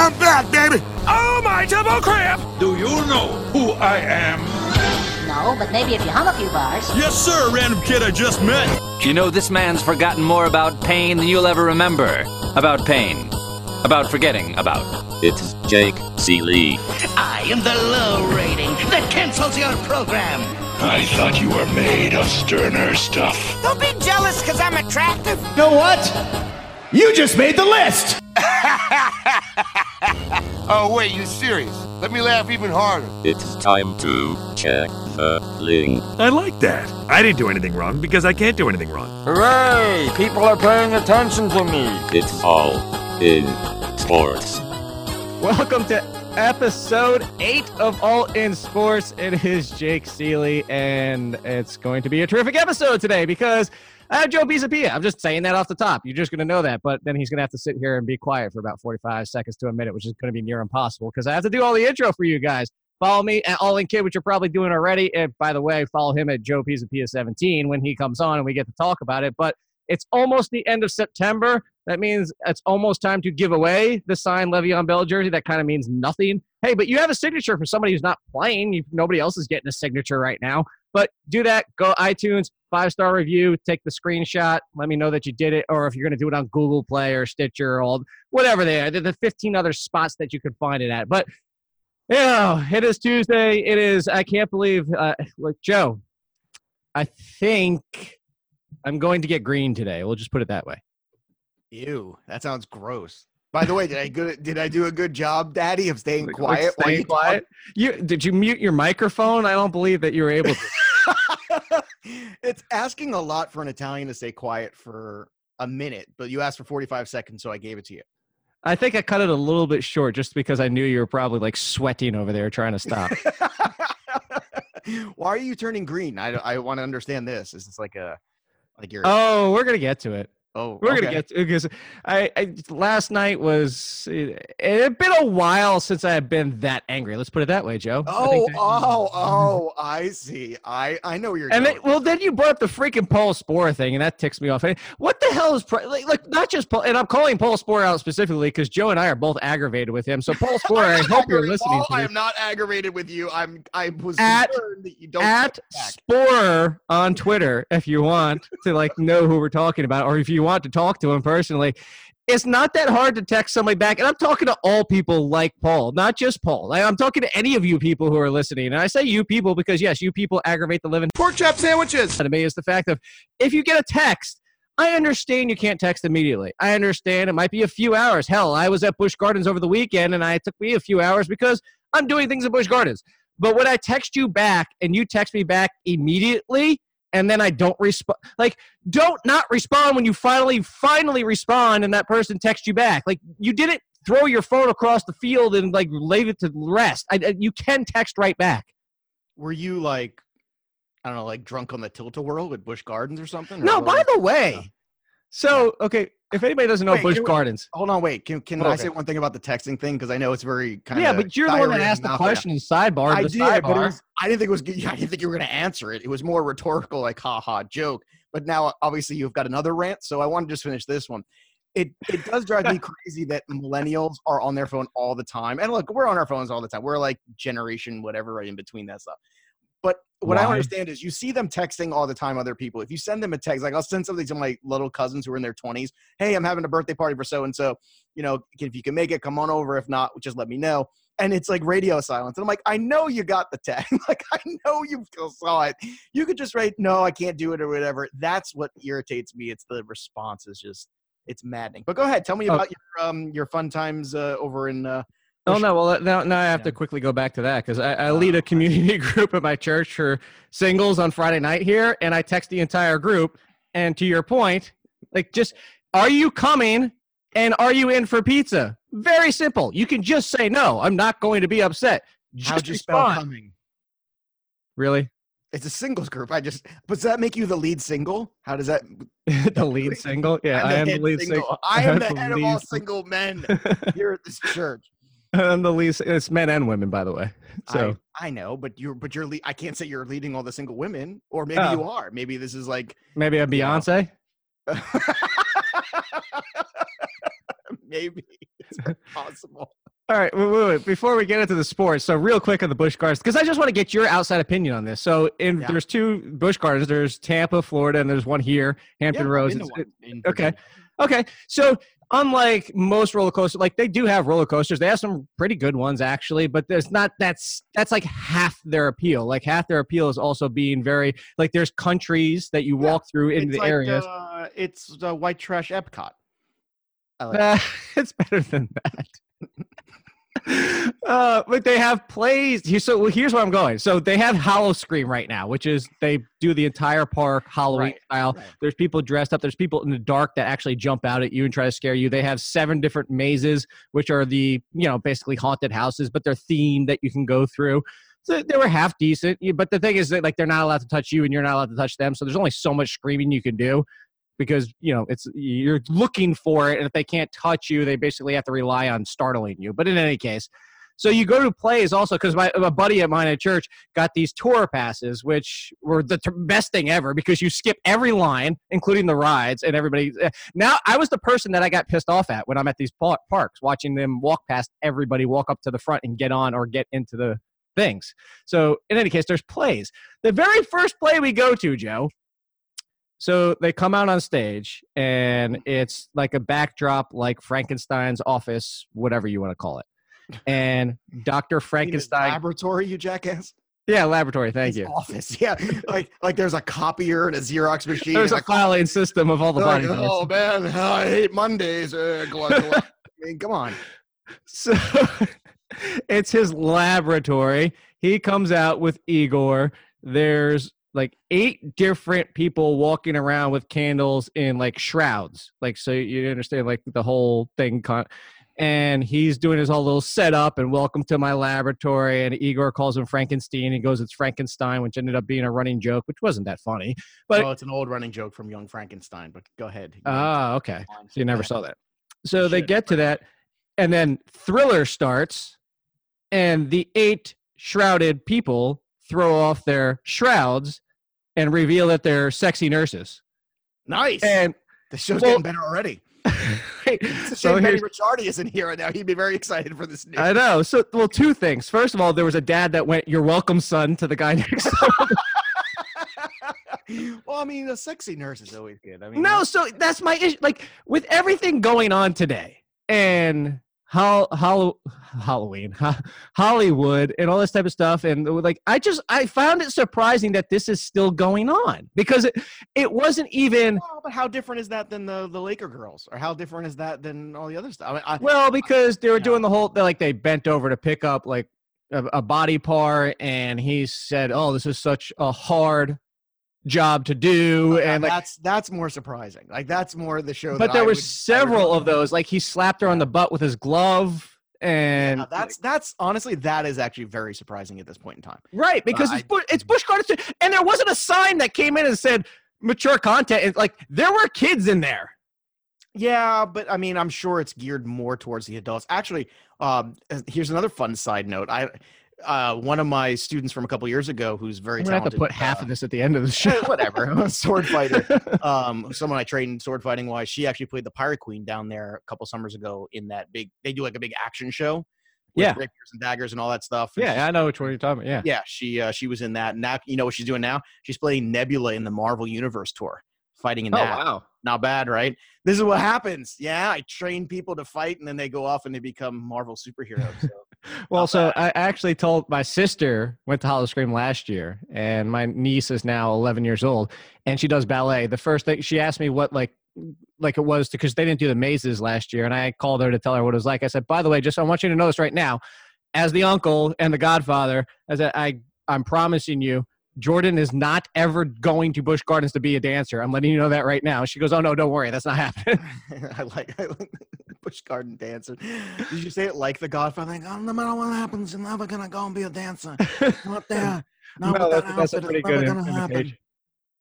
I'm back, baby. Oh, my double cramp! Do you know who I am? No, but maybe if you hum a few bars. Yes, sir, random kid I just met. You know, this man's forgotten more about pain than you'll ever remember. About pain. About forgetting about. It's Jake Seeley. I am the low rating that cancels your program. I thought you were made of sterner stuff. Don't be jealous because I'm attractive. You know what? You just made the list! oh, wait, you serious? Let me laugh even harder. It's time to check the link. I like that. I didn't do anything wrong because I can't do anything wrong. Hooray! People are paying attention to me. It's all in sports. Welcome to episode eight of All in Sports. It is Jake Seeley, and it's going to be a terrific episode today because Have Joe Pisapia. I'm just saying that off the top. You're just going to know that, but then he's going to have to sit here and be quiet for about 45 seconds to a minute, which is going to be near impossible because I have to do all the intro for you guys. Follow me at All In Kid, which you're probably doing already. And by the way, follow him at Joe Pisapia 17 when he comes on and we get to talk about it. But it's almost the end of September. That means it's almost time to give away the signed Le'Veon Bell jersey. That kind of means nothing. Hey, but you have a signature for somebody who's not playing. You, nobody else is getting a signature right now. But do that. Go iTunes, five star review, take the screenshot. Let me know that you did it. Or if you're going to do it on Google Play or Stitcher or all, whatever they are, the 15 other spots that you could find it at. But yeah, it is Tuesday. It is, I can't believe, uh, look, Joe, I think I'm going to get green today. We'll just put it that way. Ew, that sounds gross. By the way, did I good did I do a good job, Daddy, of staying quiet? Staying you quiet. You did you mute your microphone? I don't believe that you were able to. it's asking a lot for an Italian to stay quiet for a minute, but you asked for 45 seconds, so I gave it to you. I think I cut it a little bit short just because I knew you were probably like sweating over there trying to stop. Why are you turning green? I, I want to understand this. Is this like a like you're? Oh, we're gonna get to it. Oh, we're okay. gonna get to because I, I last night was eh, it, it had been a while since I had been that angry. Let's put it that way, Joe. Oh, oh, mhm. oh! I see. I I know you're. And then, well, then you brought up the freaking Paul Spore thing, and that ticks me off. What the hell is like, like not just Paul? And I'm calling Paul Spore out specifically because Joe and I are both aggravated with him. So Paul Spore, I hope you're listening. Paul, I am not aggravated with you. I'm. I was at that you don't at Spore on Twitter if you want to like know who we're talking about, or if you want to talk to him personally. It's not that hard to text somebody back, and I'm talking to all people like Paul, not just Paul. I'm talking to any of you people who are listening, and I say you people because yes, you people aggravate the living pork chop sandwiches. To me, is the fact of if you get a text, I understand you can't text immediately. I understand it might be a few hours. Hell, I was at Busch Gardens over the weekend, and I took me a few hours because I'm doing things at Busch Gardens. But when I text you back and you text me back immediately, and then I don't respond. Like, don't not respond when you finally, finally respond and that person texts you back. Like, you didn't throw your phone across the field and like leave it to rest. I, you can text right back. Were you like, I don't know, like drunk on the tilt a whirl with Busch Gardens or something? Or No, by the way, so okay, if anybody doesn't know Wait, wait, Gardens, Hold on, wait. Can can Okay. I say one thing about the texting thing? Because I know it's very kind of yeah, but you're the one that asked the question in sidebar. I did, sidebar. but was, I didn't think it was. good- I didn't think you were going to answer it. It was more rhetorical, like ha ha joke. But now, obviously, you've got another rant, so I want to just finish this one. It it does drive me crazy that millennials are on their phone all the time. And look, we're on our phones all the time. We're like generation whatever right in between that stuff. But what I understand is you see them texting all the time other people. If you send them a text, like I'll send something to my little cousins who are in their 20s, hey, I'm having a birthday party for so and so. You know, if you can make it, come on over. If not, just let me know. And it's like radio silence. And I'm like, I know you got the text. like, I know you saw it. You could just write, no, I can't do it or whatever. That's what irritates me. It's the response is just, it's maddening. But go ahead, tell me Oh. about your um your fun times uh, over in. Uh, Oh no! Well, uh, now, now I have to quickly go back to that because I, I oh, lead a community group at my church for singles on Friday night here, and I text the entire group. And to your point, like, just are you coming and are you in for pizza? Very simple. You can just say no. I'm not going to be upset. Just How'd you spell respond. coming? Really? It's a singles group. I just, but does that make you the lead single? How does that? the lead single? Yeah, I'm the lead single. single. I am the I'm head of all single men here at this church. I'm the least. It's men and women, by the way. So I, I know, but you're, but you're, le- I can't say you're leading all the single women, or maybe Oh. you are. Maybe this is like, maybe a Beyonce. maybe it's possible. All right, wait, wait, wait. Before we get into the sports, so real quick on the Busch Gardens, because I just want to get your outside opinion on this. So, in Yeah. there's two Busch Gardens. There's Tampa, Florida, and there's one here, Hampton Yeah, Roads. been to It's- one in okay. Okay, so unlike most roller coasters, like they do have roller coasters, they have some pretty good ones actually, but there's not that's that's like half their appeal. Like half their appeal is also being very like there's countries that you Yeah, walk through in the like, areas. Uh, it's uh, white trash Epcot. Like Uh, it's better than that. Uh, but they have plays. Here, so well, here's where I'm going. So they have Howl-O-Scream right now, which is they do the entire park Halloween Right, style. right. There's people dressed up. There's people in the dark that actually jump out at you and try to scare you. They have seven different mazes, which are the you know basically haunted houses, but they're themed that you can go through. So they were half decent, but the thing is that like they're not allowed to touch you and you're not allowed to touch them. So there's only so much screaming you can do because you know it's you're looking for it, and if they can't touch you, they basically have to rely on startling you. But in any case. So you go to plays also because my a buddy of mine at church got these tour passes, which were the t- best thing ever because you skip every line, including the rides, and everybody. eh, Now I was the person that I got pissed off at when I'm at these pa- parks, watching them walk past everybody, walk up to the front and get on or get into the things. So in any case, there's plays. The very first play we go to, Joe. So they come out on stage, and it's like a backdrop, like Frankenstein's office, whatever you want to call it. And Dr. You Frankenstein, laboratory, you jackass. yeah, laboratory. Thank His you. Office, yeah. like like there's a copier and a Xerox machine. There's a filing system of all the like, body oh man, I hate Mondays. Uh, glug, glug. I mean, come on. So it's his laboratory. He comes out with Igor. There's like eight different people walking around with candles in like shrouds. Like, so you understand like the whole thing. Con- and he's doing his whole little setup and welcome to my laboratory. And Igor calls him Frankenstein. He goes, It's Frankenstein, which ended up being a running joke, which wasn't that funny. But well, it's an old running joke from Young Frankenstein. But go ahead. Ah, okay. So you never saw that. So they get to that, and then Thriller starts, and the eight shrouded people throw off their shrouds and reveal that they're sexy nurses. Nice. And the show's well- getting better already. It's a so Benny here's, Ricciardi isn't here right now. He'd be very excited for this news. I know. So, well, two things. First of all, there was a dad that went, "You're welcome, son," to the guy next door. well, I mean, a sexy nurse is always good. I mean, No, so that's my issue. Like with everything going on today and how Hall- Halloween, Hollywood, and all this type of stuff, and like I just I found it surprising that this is still going on because it it wasn't even Well, but how different is that than the the Laker girls, or how different is that than all the other stuff? I mean, I, well because they were Yeah. doing the whole they like they bent over to pick up like a, a body part, and he said, "Oh, this is such a hard." Job to do and like that's that's more surprising. Like that's more the show. but there I were would- several of those like he slapped her on the butt with his glove and Yeah, that's that's honestly that is actually very surprising at this point in time. right because Uh, it's, Bu- it's busch gardens and there wasn't a sign that came in and said mature content it's like there were kids in there Yeah, but I mean, I'm sure it's geared more towards the adults. Actually, um, here's another fun side note. I, uh, one of my students from a couple years ago, who's very i'm gonna have to talented. put half uh, of this at the end of the show whatever, a sword fighter. Um, someone I trained in sword fighting wise. She actually played the Pirate Queen down there a couple summers ago in that big. They do like a big action show. with Yeah. rapiers and daggers and all that stuff. and yeah i know which one you're talking about yeah yeah, she uh, she was in that. Now you know what she's doing now. She's playing Nebula in the Marvel Universe tour, fighting in oh that. wow Not bad, right? This is what happens. Yeah, I train people to fight, and then they go off and they become Marvel superheroes. So. Well Not so i actually told my sister went to howl-o-scream last year and my niece is now 11 years old and she does ballet. The first thing she asked me what like like it was because they didn't do the mazes last year and i called her to tell her what it was like. I said by the way just i want you to know this right now. As the uncle and the godfather i i i'm promising you jordan is not ever going to busch gardens to be a dancer. I'm letting you know that right now. She goes oh no don't worry. That's not happening. I like I like Busch Garden dancer. Did you say it like the Godfather? Like, oh, no matter what happens, you're never gonna go and be a dancer. Not there. Not No, with that that's, that's a pretty good imitation.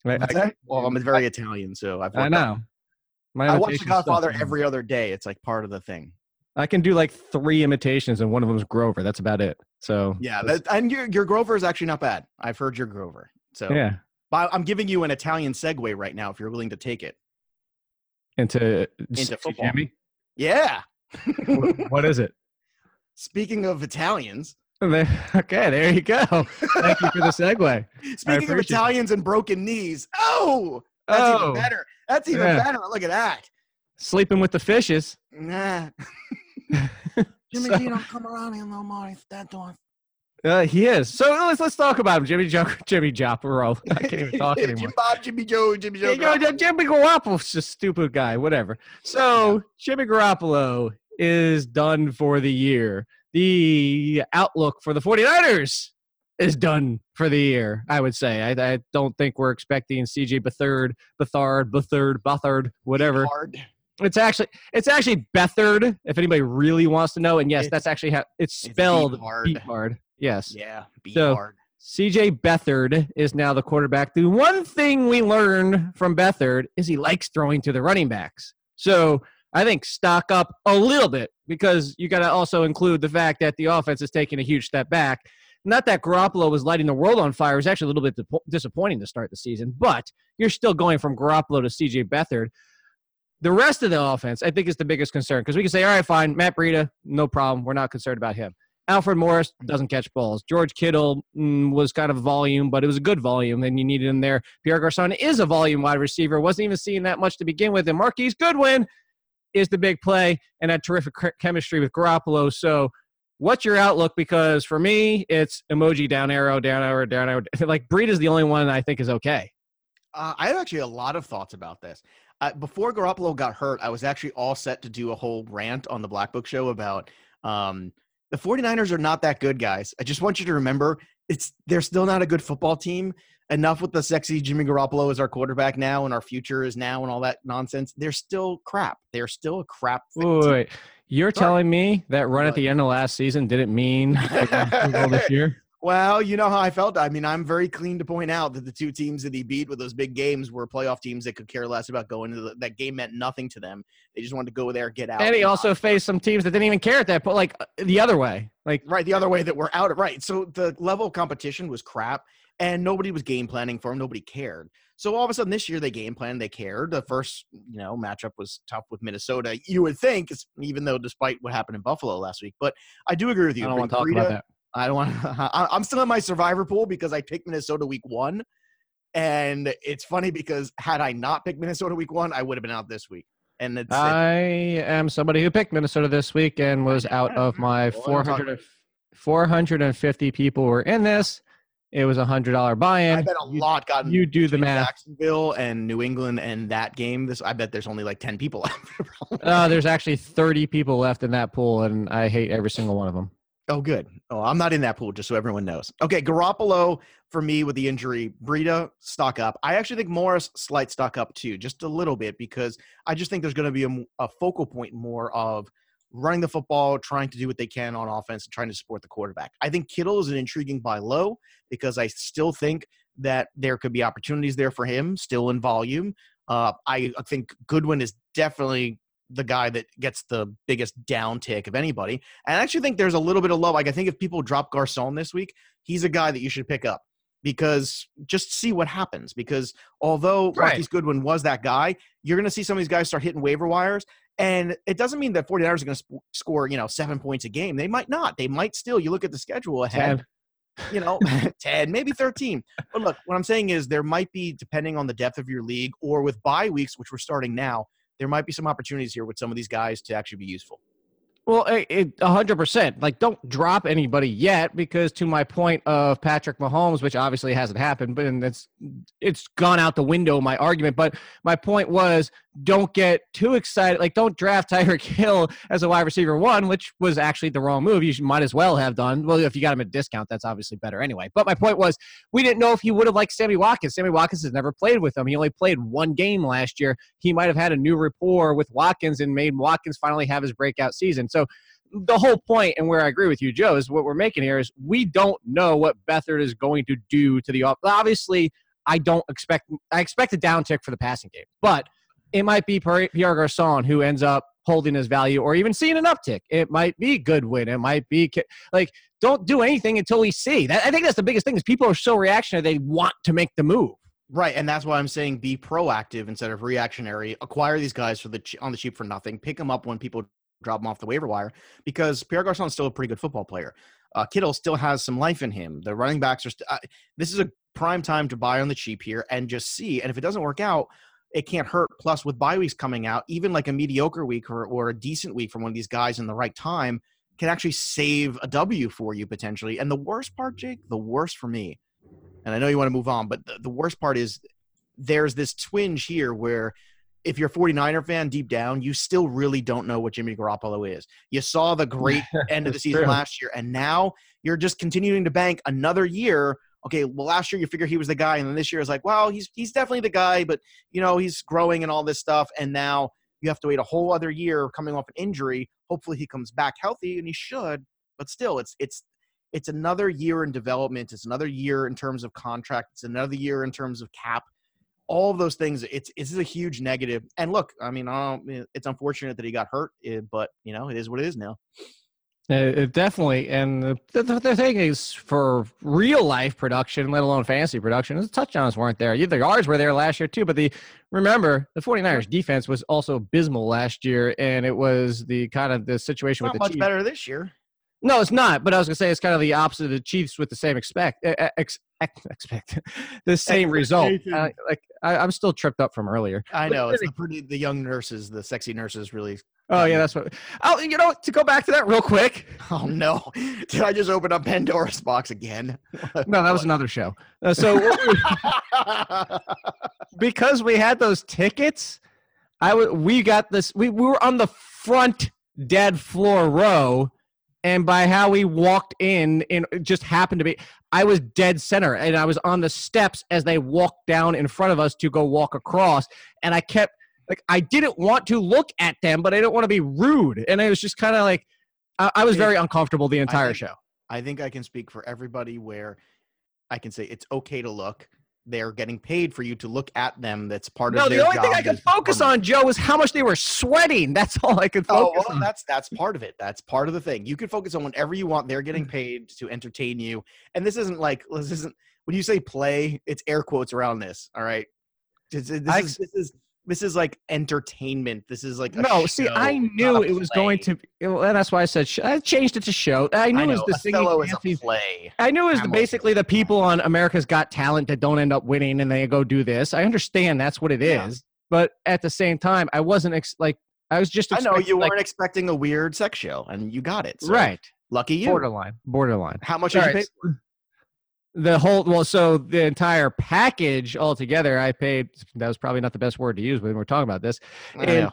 Right, I, well, I'm very Italian, so I've I know. My I watch The Godfather fine. every other day. It's like part of the thing. I can do like three imitations, and one of them is Grover. That's about it. So Yeah, that, and your your Grover is actually not bad. I've heard your Grover. So yeah. But I'm giving you an Italian segue right now if you're willing to take it. Into Into football. Jimmy. Yeah. What is it? Speaking of Italians, okay, there you go. Thank you for the segue. speaking of appreciate Italians and broken knees, oh, that's Oh. even better. That's even Yeah. better. Look at that. Sleeping with the fishes. Nah. Jimmy So- G don't come around here no more. He's that door. Uh, he is. So let's let's talk about him, Jimmy jo- Jimmy Jopero. I can't even talk anymore. Jim Bob, Jimmy Joe, Jimmy Joe. Yeah, you know, Jimmy Garoppolo's a stupid guy. Whatever. So Jimmy Garoppolo is done for the year. The outlook for the 49ers is done for the year. I would say. I, I don't think we're expecting CJ Beathard, Bethard, Bethard, Bethard, whatever. Hard. It's actually it's actually Bethard. If anybody really wants to know, and yes, It's- that's actually how it's spelled. Beefhard. Yes. Yeah, be So- hard. CJ Beathard is now the quarterback. The one thing we learned from Beathard is he likes throwing to the running backs. So I think stock up a little bit because you got to also include the fact that the offense is taking a huge step back. Not that Garoppolo was lighting the world on fire. It was actually a little bit disappointing to start the season, but you're still going from Garoppolo to CJ Beathard. The rest of the offense, I think, is the biggest concern because we can say, all right, fine, Matt Breida, no problem. We're not concerned about him. Alfred Morris doesn't catch balls. George Kittle mm, was kind of a volume, but it was a good volume, and you needed him there. Pierre Garcon is a volume wide receiver. Wasn't even seeing that much to begin with. And Marquise Goodwin is the big play and had terrific chemistry with Garoppolo. So, what's your outlook? Because for me, it's emoji down arrow, down arrow, down arrow. Like Breed is the only one I think is okay. Uh, I have actually a lot of thoughts about this. Uh, before Garoppolo got hurt, I was actually all set to do a whole rant on the Black Book Show about um, the 49ers are not that good, guys. I just want you to remember it's they're still not a good football team. Enough with the sexy Jimmy Garoppolo as our quarterback now and our future is now and all that nonsense. They're still crap. They're still a crap. Wait, wait. You're Sorry. telling me that run at the end of last season didn't mean they're gonna do well this year? Well, you know how I felt. I mean, I'm very clean to point out that the two teams that he beat with those big games were playoff teams that could care less about going to the, that game meant nothing to them. They just wanted to go there, get out. And he also faced some teams that didn't even care at that point, like the other way. Like right the other way that we're out. Of. Right. So the level of competition was crap, and nobody was game planning for him. Nobody cared. So all of a sudden this year they game planned. They cared. The first you know matchup was tough with Minnesota. You would think, even though despite what happened in Buffalo last week, but I do agree with you. I don't want to talk about that. I don't want. to I'm still in my survivor pool because I picked Minnesota week one, and it's funny because had I not picked Minnesota week one, I would have been out this week. And it's I am somebody who picked Minnesota this week and was out of my Well, I'm talking 400, 450 people were in this. It was a hundred dollar buy-in. I bet a You- lot got You do the math. Jacksonville and New England and that game. This I bet there's only like ten people left. Uh, there's actually 30 people left in that pool, and I hate every single one of them. Oh, good. Oh, I'm not in that pool, just so everyone knows. Okay, Garoppolo for me with the injury. Breida stock up. I actually think Morris slight stock up too, just a little bit because I just think there's going to be a focal point more of running the football, trying to do what they can on offense, and trying to support the quarterback. I think Kittle is an intriguing buy low because I still think that there could be opportunities there for him, still in volume. Uh, I think Goodwin is definitely the guy that gets the biggest downtick of anybody. And I actually think there's a little bit of love. Like I think if people drop Garcon this week, he's a guy that you should pick up because just see what happens. Because although Right. Marquise Goodwin was that guy, you're going to see some of these guys start hitting waiver wires. And it doesn't mean that 49ers are going to sp- score, you know, seven points a game. They might not. They might still. You look at the schedule ahead Ten. you know, 10, maybe 13. But look, what I'm saying is there might be, depending on the depth of your league or with bye weeks, which we're starting now, there might be some opportunities here with some of these guys to actually be useful. Well, a hundred percent. Like, don't drop anybody yet, because to my point of Patrick Mahomes, which obviously hasn't happened, but and it's it's gone out the window. My argument, but my point was, don't get too excited. Like, don't draft Tyreek Hill as a wide receiver one, which was actually the wrong move. You should, might as well have done. Well, if you got him at discount, that's obviously better anyway. But my point was, we didn't know if he would have liked Sammy Watkins. Sammy Watkins has never played with him. He only played one game last year. He might have had a new rapport with Watkins and made Watkins finally have his breakout season. So the whole point, and where I agree with you, Joe, is what we're making here is we don't know what Beathard is going to do to the off. Obviously, I don't expect. I expect a downtick for the passing game, but it might be Pierre Garcon who ends up holding his value, or even seeing an uptick. It might be Goodwin. It might be like don't do anything until we see. That, I think that's the biggest thing is people are so reactionary. They want to make the move. Right, and that's why I'm saying be proactive instead of reactionary. Acquire these guys for the on the cheap for nothing. Pick them up when people drop him off the waiver wire because Pierre Garcon is still a pretty good football player. Uh, Kittle still has some life in him. The running backs are. St- uh, this is a prime time to buy on the cheap here and just see. And if it doesn't work out, it can't hurt. Plus, with bye weeks coming out, even like a mediocre week or, or a decent week from one of these guys in the right time can actually save a W for you potentially. And the worst part, Jake, the worst for me, and I know you want to move on, but the, the worst part is there's this twinge here where if you're a 49er fan deep down, you still really don't know what Jimmy Garoppolo is. You saw the great end of the season true. last year, and now you're just continuing to bank another year. Okay, well, last year you figure he was the guy, and then this year is like, well, he's he's definitely the guy, but you know he's growing and all this stuff, and now you have to wait a whole other year coming off an injury. Hopefully he comes back healthy, and he should, but still, it's it's it's another year in development. It's another year in terms of contract. It's another year in terms of cap all of those things it's it's a huge negative and look i mean I don't, eh, it's unfortunate that he got hurt eh, but you know it is what it is now it definitely. And the, the, the thing is, for real life production, let alone fantasy production, the touchdowns weren't there. The yards were there last year, too. But the remember, the 49ers defense was also abysmal last year. And it was the kind of the situation not with the much Chiefs. better this year No, it's not. But I was going to say it's kind of the opposite of the Chiefs with the same expect, ex, ex, expect the same result. Uh, like I, I'm still tripped up from earlier. i But know it's the pretty the young nurses the sexy nurses really Oh yeah, that's what. Oh, you know, to go back to that real quick. oh no did i just open up pandora's box again No, that was another show. Uh, so we- because we had those tickets, I w- we got this. We, we were on the front dead floor row, and by how we walked in, and it just happened to be, I was dead center, and I was on the steps as they walked down in front of us to go walk across, and I kept like I didn't want to look at them, but I didn't want to be rude, and it was just kind of like I, I was very uncomfortable the entire think- show. I think I can speak for everybody where I can say it's okay to look. They're getting paid for you to look at them. That's part No, of their job. No, the only thing I could focus on, Joe, was how much they were sweating. That's all I could focus Oh, well, on. that's that's part of it. That's part of the thing. You can focus on whatever you want. They're getting paid to entertain you, and this isn't like this isn't when you say play. It's air quotes around this. All right, this, this I- is this is this is like entertainment. This is like No, see, I knew it was going to. well, And that's why I said sh- I changed it to show. I knew I it was know, the singing. Is play. I knew it was the, basically the people on America's Got Talent that don't end up winning and they go do this. I understand that's what it is, Yeah. but at the same time, I wasn't ex- like I was just. I know you weren't expecting a weird sex show, and you got it. so right. Lucky you. Borderline. Borderline. How much All did you right, pay? for? The whole well, so the entire package altogether, I paid. That was probably not the best word to use when we're talking about this. I And-.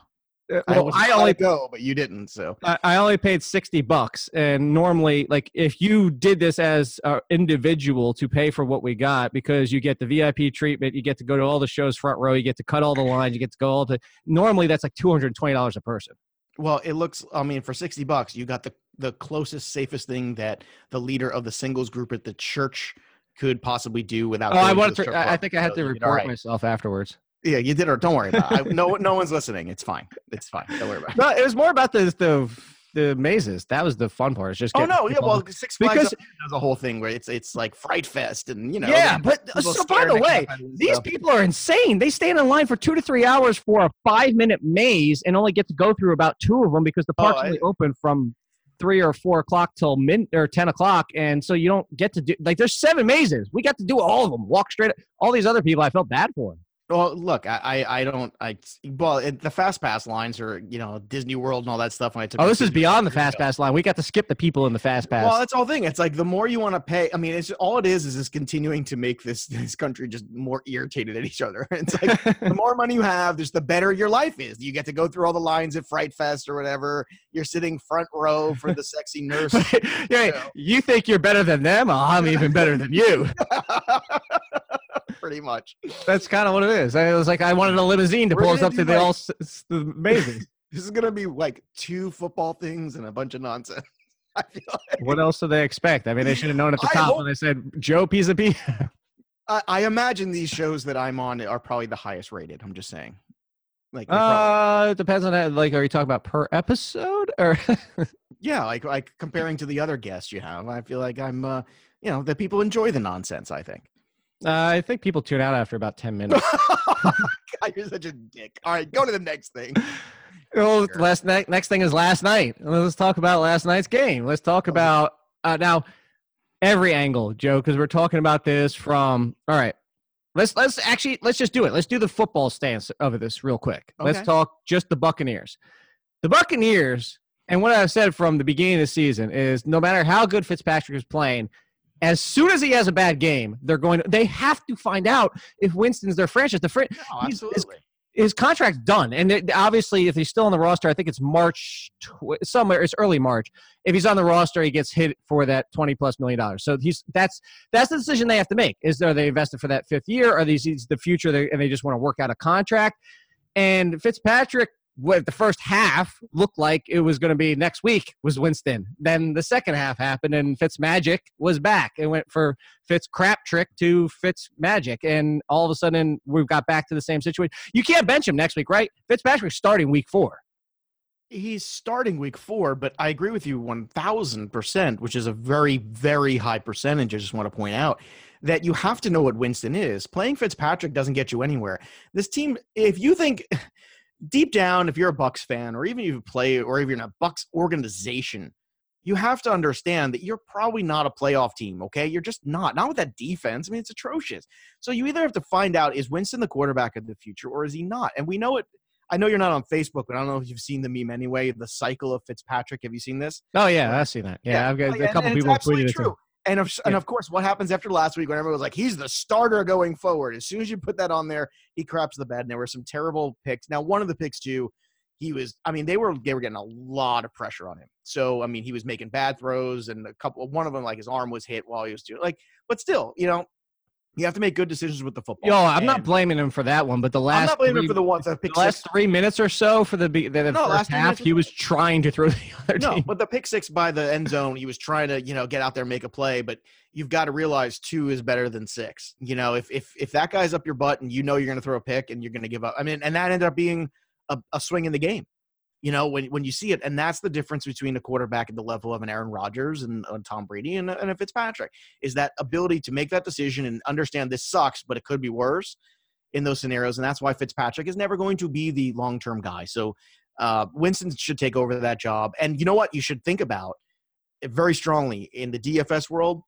Uh, I, well, was I only go, but you didn't. So I, I only paid 60 bucks and normally like if you did this as an individual to pay for what we got because you get the vip treatment you get to go to all the shows front row you get to cut all the lines you get to go all the normally that's like $220 a person Well, it looks. I mean, for sixty bucks, you got the the closest, safest thing that the leader of the singles group at the church could possibly do without. oh i wanted the to i I think i had So to you did all report right. myself afterwards Yeah, you did. Or don't worry about. it. I, no, no one's listening. It's fine. It's fine. Don't worry about. it. no it was more about the the the mazes that was the fun part it's just Oh no! Yeah, well, Six Flags Because- does a whole thing where it's it's like Fright Fest, and you know. yeah, but uh, so by the way, these people are insane. They stand in line for two to three hours for a five minute maze and only get to go through about two of them because the Oh, park's only open from three or four o'clock till min or ten o'clock, and so you don't get to do like there's seven mazes. We got to do all of them. Walk straight. All these other people, I felt bad for them. Well, look, I, I, I don't, I, well, it, the fast pass lines are, you know, Disney World and all that stuff. When I took, Oh, this is beyond the fast pass line. We got to skip the people in the fast pass. Well, that's all thing. It's like the more you want to pay. I mean, it's all it is is just continuing to make this this country just more irritated at each other. It's like the more money you have, just the better your life is. You get to go through all the lines at Fright Fest or whatever. You're sitting front row for the sexy nurse. yeah, Yeah. you think you're better than them? Oh, I'm even better than you. Pretty much. That's kind of what it is. I was like, I wanted a limousine to We're pull us up to the like- all the mazes. This is gonna be like two football things and a bunch of nonsense. I feel like. What else do they expect? I mean, they should have known at the I top hope- when they said Joe Pizza P. I, I imagine these shows that I'm on are probably the highest rated. I'm just saying. Like, probably- Uh, it depends on that. Like, are you talking about per episode or? yeah, like like comparing to the other guests you have, I feel like I'm, uh, you know, that people enjoy the nonsense. I think. Uh, I think people tune out after about ten minutes. God, you're such a dick. All right, go to the next thing. Well, last night. Next thing is last night. Let's talk about last night's game. Let's talk about uh, now every angle, Joe, because we're talking about this from. All right, let's let's actually let's just do it. Let's do the football stance of this real quick. Let's talk just the Buccaneers. The Buccaneers, and what I've said from the beginning of the season is, no matter how good Fitzpatrick is playing. As soon as he has a bad game, they're going. To, they have to find out if Winston's their franchise. The fr- No, absolutely. his contract's done, and it, obviously, if he's still on the roster, I think it's March tw- somewhere. It's early March. If he's on the roster, he gets hit for that twenty plus million dollars. So he's that's that's the decision they have to make. Is are they invested for that fifth year? Are these the future, they, and they just want to work out a contract? And Fitzpatrick, what the first half looked like it was going to be next week was Winston. Then the second half happened, and Fitz Magic was back. It went for Fitz crap trick to Fitz magic, and all of a sudden we've got back to the same situation. You can't bench him next week, right? Fitzpatrick's starting week four. He's starting week four, but I agree with you 1000%, which is a very, very high percentage. I just want to point out that you have to know what Winston is. Playing Fitzpatrick doesn't get you anywhere. This team, if you think deep down, if you're a Bucks fan, or even if you play, or if you're in a Bucks organization, you have to understand that you're probably not a playoff team, okay? You're just not. Not with that defense. I mean, it's atrocious. So you either have to find out is Winston the quarterback of the future or is he not? And we know it. I know you're not on Facebook, but I don't know if you've seen the meme anyway. The cycle of Fitzpatrick. Have you seen this? Oh yeah, I've seen that. Yeah, I've got Like, a couple and people tweeted it. true. And of, and of course, what happens after last week when everyone was like, he's the starter going forward? As soon as you put that on there, he craps the bed. And there were some terrible picks. Now, one of the picks, too, he was, I mean, they were they were getting a lot of pressure on him. So, I mean, he was making bad throws, and a couple, one of them, like his arm was hit while he was doing, like, but still, you know, you have to make good decisions with the football. Yo, I'm not blaming him for that one, but the last I'm not blaming three, him for the ones the last six. three minutes or so for the, the, the No, first half, he was- was trying to throw the other No, team. but the pick six by the end zone, he was trying to, you know, get out there and make a play. But you've got to realize two is better than six. You know, if if if that guy's up your butt and you know you're going to throw a pick and you're going to give up, I mean, and that ended up being a, a swing in the game. You know, when when you see it, and that's the difference between a quarterback at the level of an Aaron Rodgers and, Tom Brady and, a- and a Fitzpatrick is that ability to make that decision and understand this sucks, but it could be worse in those scenarios, and that's why Fitzpatrick is never going to be the long term guy. So uh, Winston should take over that job. And you know what? You should think about very strongly in the DFS world.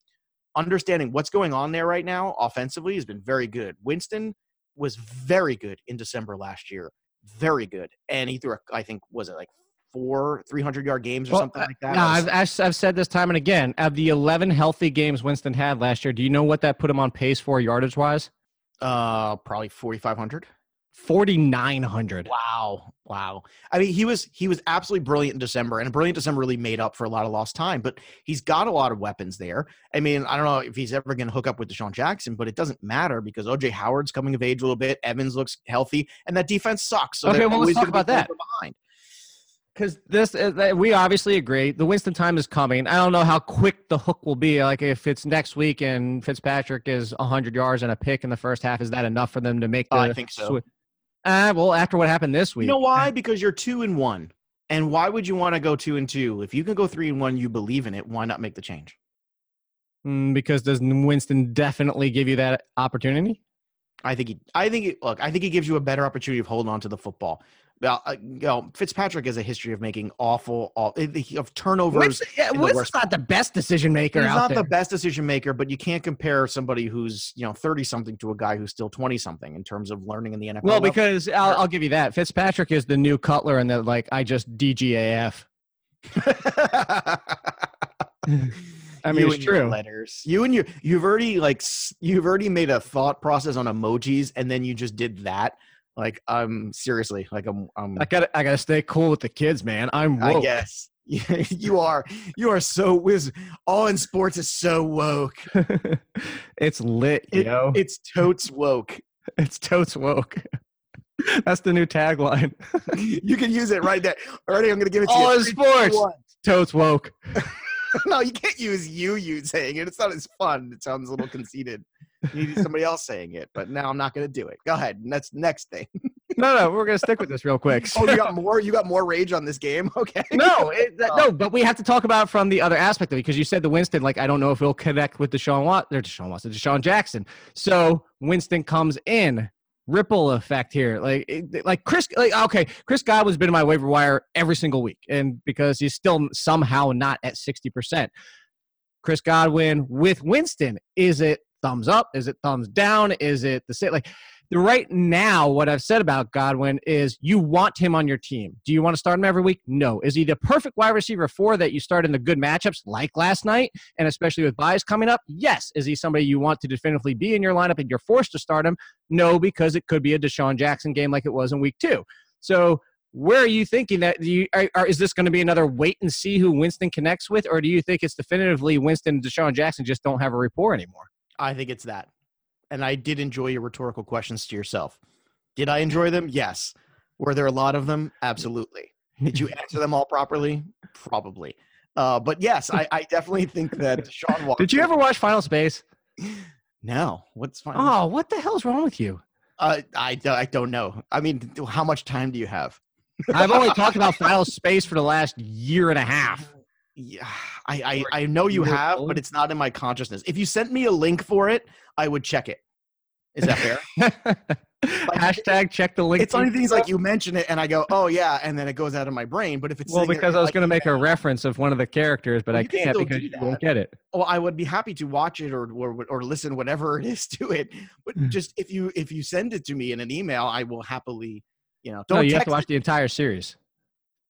Understanding what's going on there right now offensively has been very good. Winston was very good in December last year, very good, and he threw, a, I think, was it like four 300 yard games or Well, something like that? No, I've, I've said this time and again. Of the 11 healthy games Winston had last year, do you know what that put him on pace for yardage wise? uh, probably 4,500. 4,900. Wow, wow. I mean, he was he was absolutely brilliant in December, and brilliant December really made up for a lot of lost time. But he's got a lot of weapons there. I mean, I don't know if he's ever going to hook up with DeSean Jackson, but it doesn't matter because OJ Howard's coming of age a little bit. Evans looks healthy, and that defense sucks. So Okay, well, let's talk about that. Behind. Because this, uh, we obviously agree. The Winston time is coming. I don't know how quick the hook will be. Like if it's next week and Fitzpatrick is 100 yards and a pick in the first half, is that enough for them to make the? I think so. Uh, well, after what happened this week, You know why? Because you're two and one. And why would you want to go two and two? If you can go three and one, you believe in it. Why not make the change? Mm, because does Winston definitely give you that opportunity? I think he. I think. He, look, I think he gives you a better opportunity of holding on to the football. Uh, you know, Fitzpatrick has a history of making awful, aw- of turnovers. Winston, yeah, in the Winston's worst- not the best decision maker He's not there. the best decision maker, but you can't compare somebody who's you know thirty something to a guy who's still twenty something in terms of learning in the NFL. well, level. because I'll, I'll give you that. Fitzpatrick is the new Cutler, and that like I just DGAF. I mean, You it's true. Letters. You and your you've already like you've already made a thought process on emojis, and then you just did that. Like, I'm seriously like I'm. I'm I got I got to stay cool with the kids, man. I'm woke. I guess. you are. You are so whiz. All in sports is so woke. it's lit, It- yo. It's totes woke. it's totes woke. That's the new tagline. you can use it right there. Already, I'm to give it to All you. All in sports. Totes woke. no, you can't use you you saying it. It's not as fun. It sounds a little conceited. You need somebody else saying it, but now I'm not going to do it. Go ahead. That's next thing. No, no, we're gonna stick with this real quick. Oh, you got more. You got more rage on this game. Okay. no, it, that- no, oh. but we have to talk about it from the other aspect of it because you said the Winston, like I don't know if he'll connect with Deshaun Watt or Deshaun Watson, DeSean Jackson. So Winston comes in. Ripple effect here. Like, like Chris, like okay, Chris Godwin's been in my waiver wire every single week, and because he's still somehow not at sixty percent. Chris Godwin with Winston, is it thumbs up? Is it thumbs down? Is it the same? Like, right now, what I've said about Godwin is you want him on your team. Do you want to start him every week? No. Is he the perfect wide receiver for that you start in the good matchups like last night, and especially with buys coming up? Yes. Is he somebody you want to definitively be in your lineup and you're forced to start him? No, because it could be a DeSean Jackson game like it was in week two. So where are you thinking that you are, are, is this going to be another wait and see who Winston connects with, or do you think it's definitively Winston and DeSean Jackson just don't have a rapport anymore? I think it's that. And I did enjoy your rhetorical questions to yourself. Did I enjoy them? Yes. Were there a lot of them? Absolutely. Did you answer them all properly? Probably. Uh, but yes, I, I definitely think that Sean Watson. Did you ever watch Final Space? No. What's Final? Oh, what the hell's wrong with you? Uh, I, I don't know. I mean, how much time do you have? I've only talked about Final Space for the last year and a half. Yeah, I, I, I know you have, but it's not in my consciousness. If you sent me a link for it, I would check it. Is that fair? Hashtag check the link. it's only things like you mention it and I go, oh yeah, and then it goes out of my brain. But if it's Well, sitting there because I was like, going to make a reference of one of the characters, but Well, I can can't because you won't get it. well, I would be happy to watch it or or or listen whatever it is to it. But Hmm. just if you if you send it to me in an email, I will happily, you know, don't no, you have to watch it. the entire series.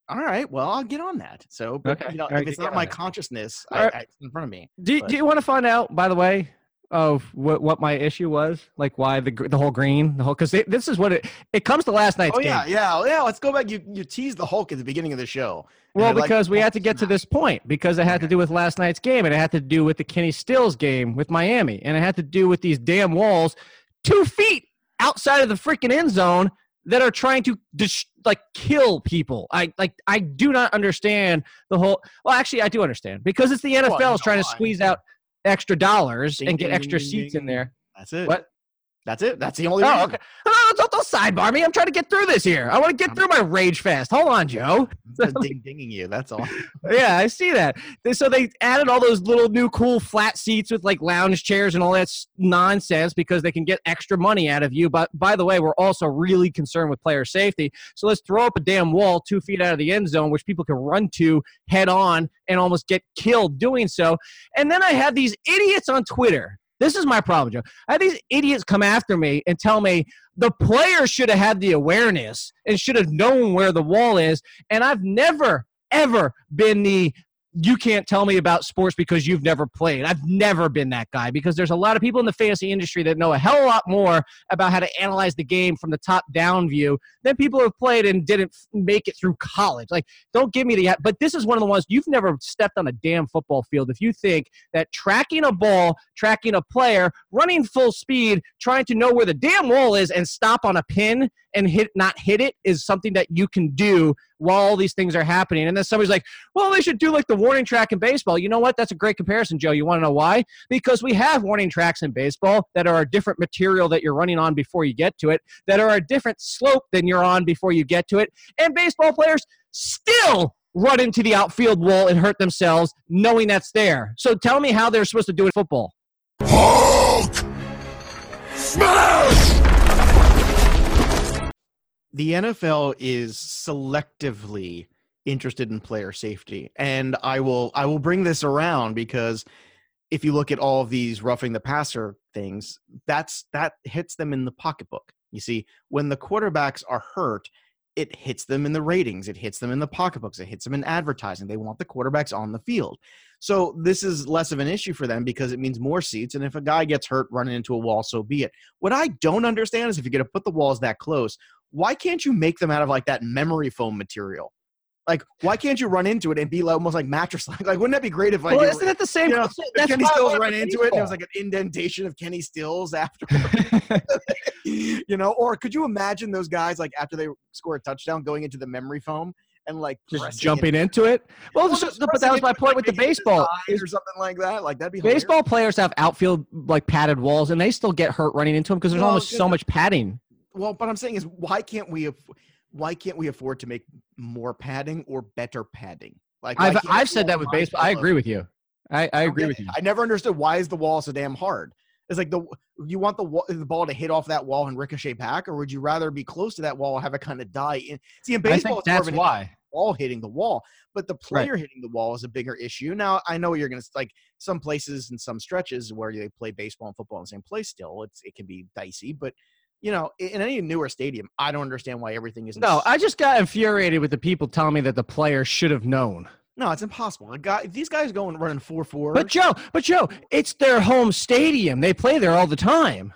All right, well, I'll get on that. So, but, Okay, you know, all right, if it's not my that. consciousness, I, right. I, in front of me. Do, But- do you want to find out, by the way, of what, what my issue was? Like why the the whole green, the whole because this is what it it comes to last night's Oh game. yeah, yeah, yeah. Let's go back. You you teased the Hulk at the beginning of the show. Well, I like because we had to get to this point because it had to do with last night's game and it had to do with the Kenny Stills game with Miami and it had to do with these damn walls two feet outside of the freaking end zone that are trying to dis- like kill people. I like I do not understand the whole. Well, actually, I do understand because it's the NFL is trying to squeeze out extra dollars Ding, and get ding, extra ding, seats in there. That's it. What? That's it. That's the only. Oh, reason. okay. Oh, don't, don't sidebar me. I'm trying to get through this here. I want to get through my rage fast. Hold on, Joe. Ding dinging you. That's all. yeah, I see that. So they added all those little new cool flat seats with like lounge chairs and all that nonsense because they can get extra money out of you. But by the way, we're also really concerned with player safety. So let's throw up a damn wall two feet out of the end zone, which people can run to head on and almost get killed doing so. And then I have these idiots on Twitter. This is my problem, Joe. I have these idiots come after me and tell me the player should have had the awareness and should have known where the wall is. And I've never, ever been the you can't tell me about sports because you've never played. I've never been that guy because there's a lot of people in the fantasy industry that know a hell of a lot more about how to analyze the game from the top down view than people who have played and didn't make it through college. Like, don't give me the. But this is one of the ones you've never stepped on a damn football field. If you think that tracking a ball, tracking a player, running full speed, trying to know where the damn wall is and stop on a pin and hit not hit it is something that you can do while all these things are happening. And then somebody's like, well, they should do like the warning track in baseball. You know what? That's a great comparison, Joe. You want to know why? Because we have warning tracks in baseball that are a different material that you're running on before you get to it, that are a different slope than you're on before you get to it. And baseball players still run into the outfield wall and hurt themselves knowing that's there. So tell me how they're supposed to do it in football. Hulk! Smash! The NFL is selectively interested in player safety and I will I will bring this around because if you look at all of these roughing the passer things that's that hits them in the pocketbook. You see when the quarterbacks are hurt it hits them in the ratings it hits them in the pocketbooks it hits them in advertising. They want the quarterbacks on the field. So this is less of an issue for them because it means more seats and if a guy gets hurt running into a wall so be it. What i don't understand is if you're going to put the walls that close why can't you make them out of like that memory foam material? Like, why can't you run into it and be like, almost like mattress like? Like, wouldn't that be great if like, Well, you- isn't it the same? you know, that's Kenny Stills love ran into it and there was like an indentation of Kenny Stills after, you know? Or could you imagine those guys like after they score a touchdown going into the memory foam and like just jumping it, into it. Well, Well, so- just but that was my point like, with the baseball. or something like that. Like that'd be hilarious. Baseball players have outfield like padded walls, and they still get hurt running into them because there's Well, almost so much padding. Well, what I'm saying is, why can't we? Aff- why can't we afford to make more padding or better padding? Like I've I've said that with baseball. I agree with you. I, I agree get with you. I never understood why is the wall so damn hard. It's like the you want the the ball to hit off that wall and ricochet back, or would you rather be close to that wall and have it kind of die in? See, in baseball, think it's more of that's why. ball hitting the wall, but the player hitting the wall is a bigger issue. Now, I know you're going to like some places and some stretches where they play baseball and football in the same place. Still, it's it can be dicey, but you know, in any newer stadium, I don't understand why everything isn't. No, I just got infuriated with the people telling me that the player should have known. no, it's impossible. A guy, these guys going running four four. But Joe, but Joe, it's their home stadium. They play there all the time.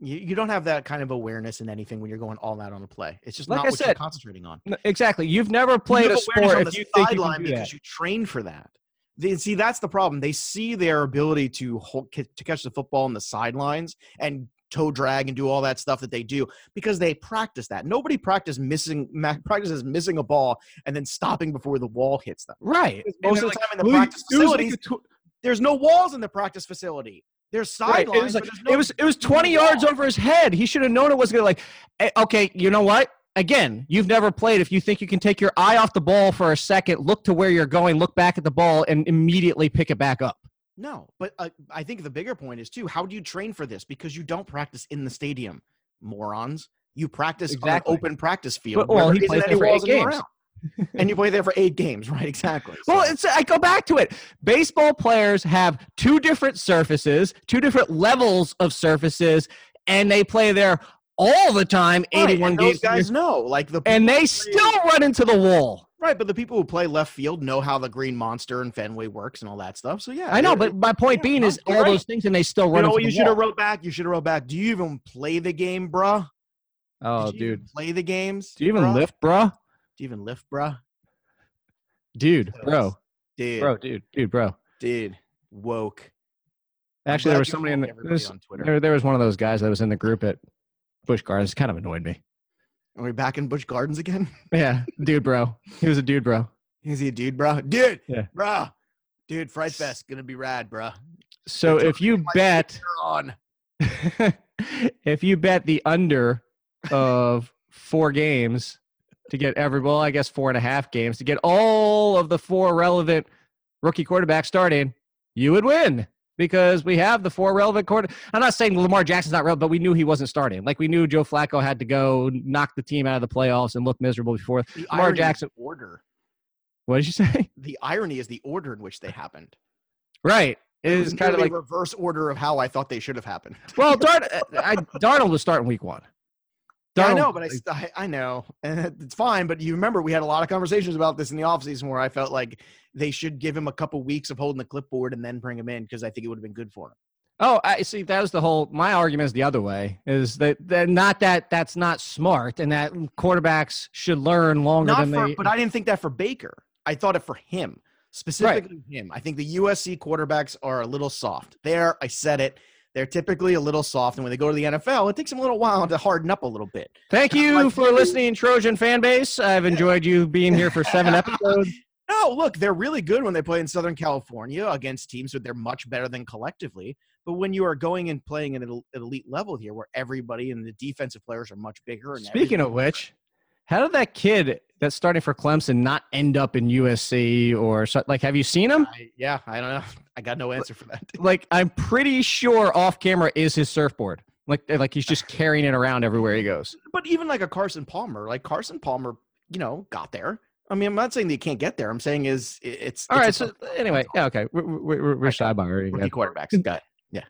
you, you don't have that kind of awareness in anything when you're going all out on a play. It's just Like not I what you're said, concentrating on. Exactly. You've never played you a sport on the you think you sideline because that. you train for that. They, see, that's the problem. They see their ability to hold, to catch the football on the sidelines and toe drag and do all that stuff that they do because they practice that. Nobody practice missing practices missing a ball and then stopping before the wall hits them. Right. Because most of the like, time in the practice it was like tw- there's no walls in the practice facility. There's Right. sidelines. It was like no it was it was 20 yards wall. over his head. He should have known it was gonna like eh, okay, you know what? Again, you've never played. If you think you can take your eye off the ball for a second, look to where you're going, look back at the ball, and immediately pick it back up. No, but uh, I think the bigger point is too. How do you train for this? Because you don't practice in the stadium, morons. You practice Exactly. on an open practice field. But- well, he plays there for eight games. and you play there for eight games, right? Exactly. Well, So- it's I go back to it. Baseball players have two different surfaces, two different levels of surfaces, and they play there all the time, Right, 81 and games. those guys know, like the and they still run into the wall. Right. But the people who play left field know how the Green Monster and Fenway works and all that stuff. So yeah, I know, but my point yeah, being is you're all right. those things, and they still you run know? You should have wrote back. You should have wrote back. Do you even play the game, bruh? Oh, Did you even dude, play the games. do you even bruh? lift, bro? Do you even lift, bruh? Dude, bro, Dude, bro, dude, dude, bro. dude, woke. Actually, there was somebody in the, everybody there's- on Twitter. there, there was one of those guys that was in the group at Busch Gardens. Kind of annoyed me. Are we back in Busch Gardens again? Yeah, dude, bro. He was a dude, bro. Is he a dude, bro? Dude, Yeah. bro, dude, Fright Fest gonna be rad, bro. So if you bet, on. if you bet the under of four games to get every well, I guess four and a half games to get all of the four relevant rookie quarterbacks starting, you would win because we have the four relevant quarter. I'm not saying Lamar Jackson's not relevant, but we knew he wasn't starting. Like we knew Joe Flacco had to go knock the team out of the playoffs and look miserable before. The Lamar Jackson. order. What did you say? The irony is the order in which they happened. Right. It It is kind of like reverse order of how I thought they should have happened. well, Dart, I, Darnold was starting week one. Yeah, I know, but I, I, I know, and it's fine. But you remember we had a lot of conversations about this in the offseason where I felt like they should give him a couple weeks of holding the clipboard and then bring him in because I think it would have been good for him. Oh, I see. That was the whole. My argument is the other way. Is that that not that that's not smart, and that quarterbacks should learn longer Not than for, they. but I didn't think that for Baker. I thought it for him specifically him. I think the USC quarterbacks are a little soft. There, I said it. They're typically a little soft, and when they go to the NFL, it takes them a little while to harden up a little bit. Thank you like- for listening, Trojan fan base. I've enjoyed you being here for seven episodes. No, look, they're really good when they play in Southern California against teams that they're much better than collectively. But when you are going and playing at an elite level here, where everybody and the defensive players are much bigger, and Speaking of which, how did that kid that's starting for Clemson not end up in USC or like? Have you seen him? I, yeah, I don't know. I got no answer for that. Like, I'm pretty sure off camera is his surfboard. Like, like he's just carrying it around everywhere he goes. But even like a Carson Palmer, like Carson Palmer, you know, got there. I mean, I'm not saying they can't get there. I'm saying is it's All it's right. So anyway, yeah, okay. We're, we're, we're, we're sidebar rookie quarterbacks. Got it.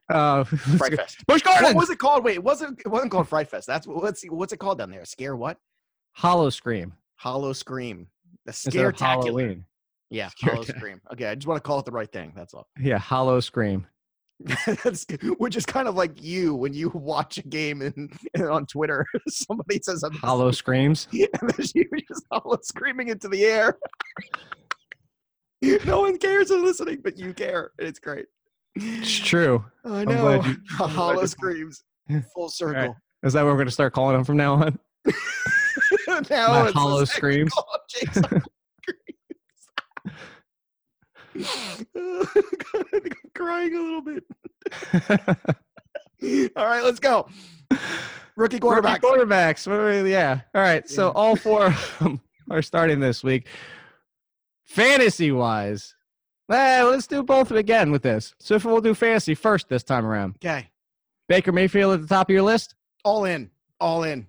Uh, Fright Fest. Busch Gardens. What was it called? Wait, it wasn't it wasn't called Fright Fest? That's what's what's it called down there? Scare what? Howl-O-Scream Hollow Scream. The scare Halloween. Yeah, Howl-O-Scream. Okay, I just want to call it the right thing. That's all. Yeah, Hollow Scream. Which is kind of like you when you watch a game and, and on Twitter, somebody says something, Hollow Screams. and there's you just hollow screaming into the air. no one cares who's listening, but you care. and It's great. It's true. I know. you- hollow screams, full circle. right. Is that what we're going to start calling them from now on? now My it's hollow screams. Oh, hollow Screams. I'm crying a little bit. All right, let's go. Rookie quarterback. Rookie quarterbacks. What are we- Yeah. All right. So Yeah. all four of them are starting this week. Fantasy wise, well, eh, let's do both again with this. So if we'll do fantasy first this time around. Okay. Baker Mayfield at the top of your list? All in, all in.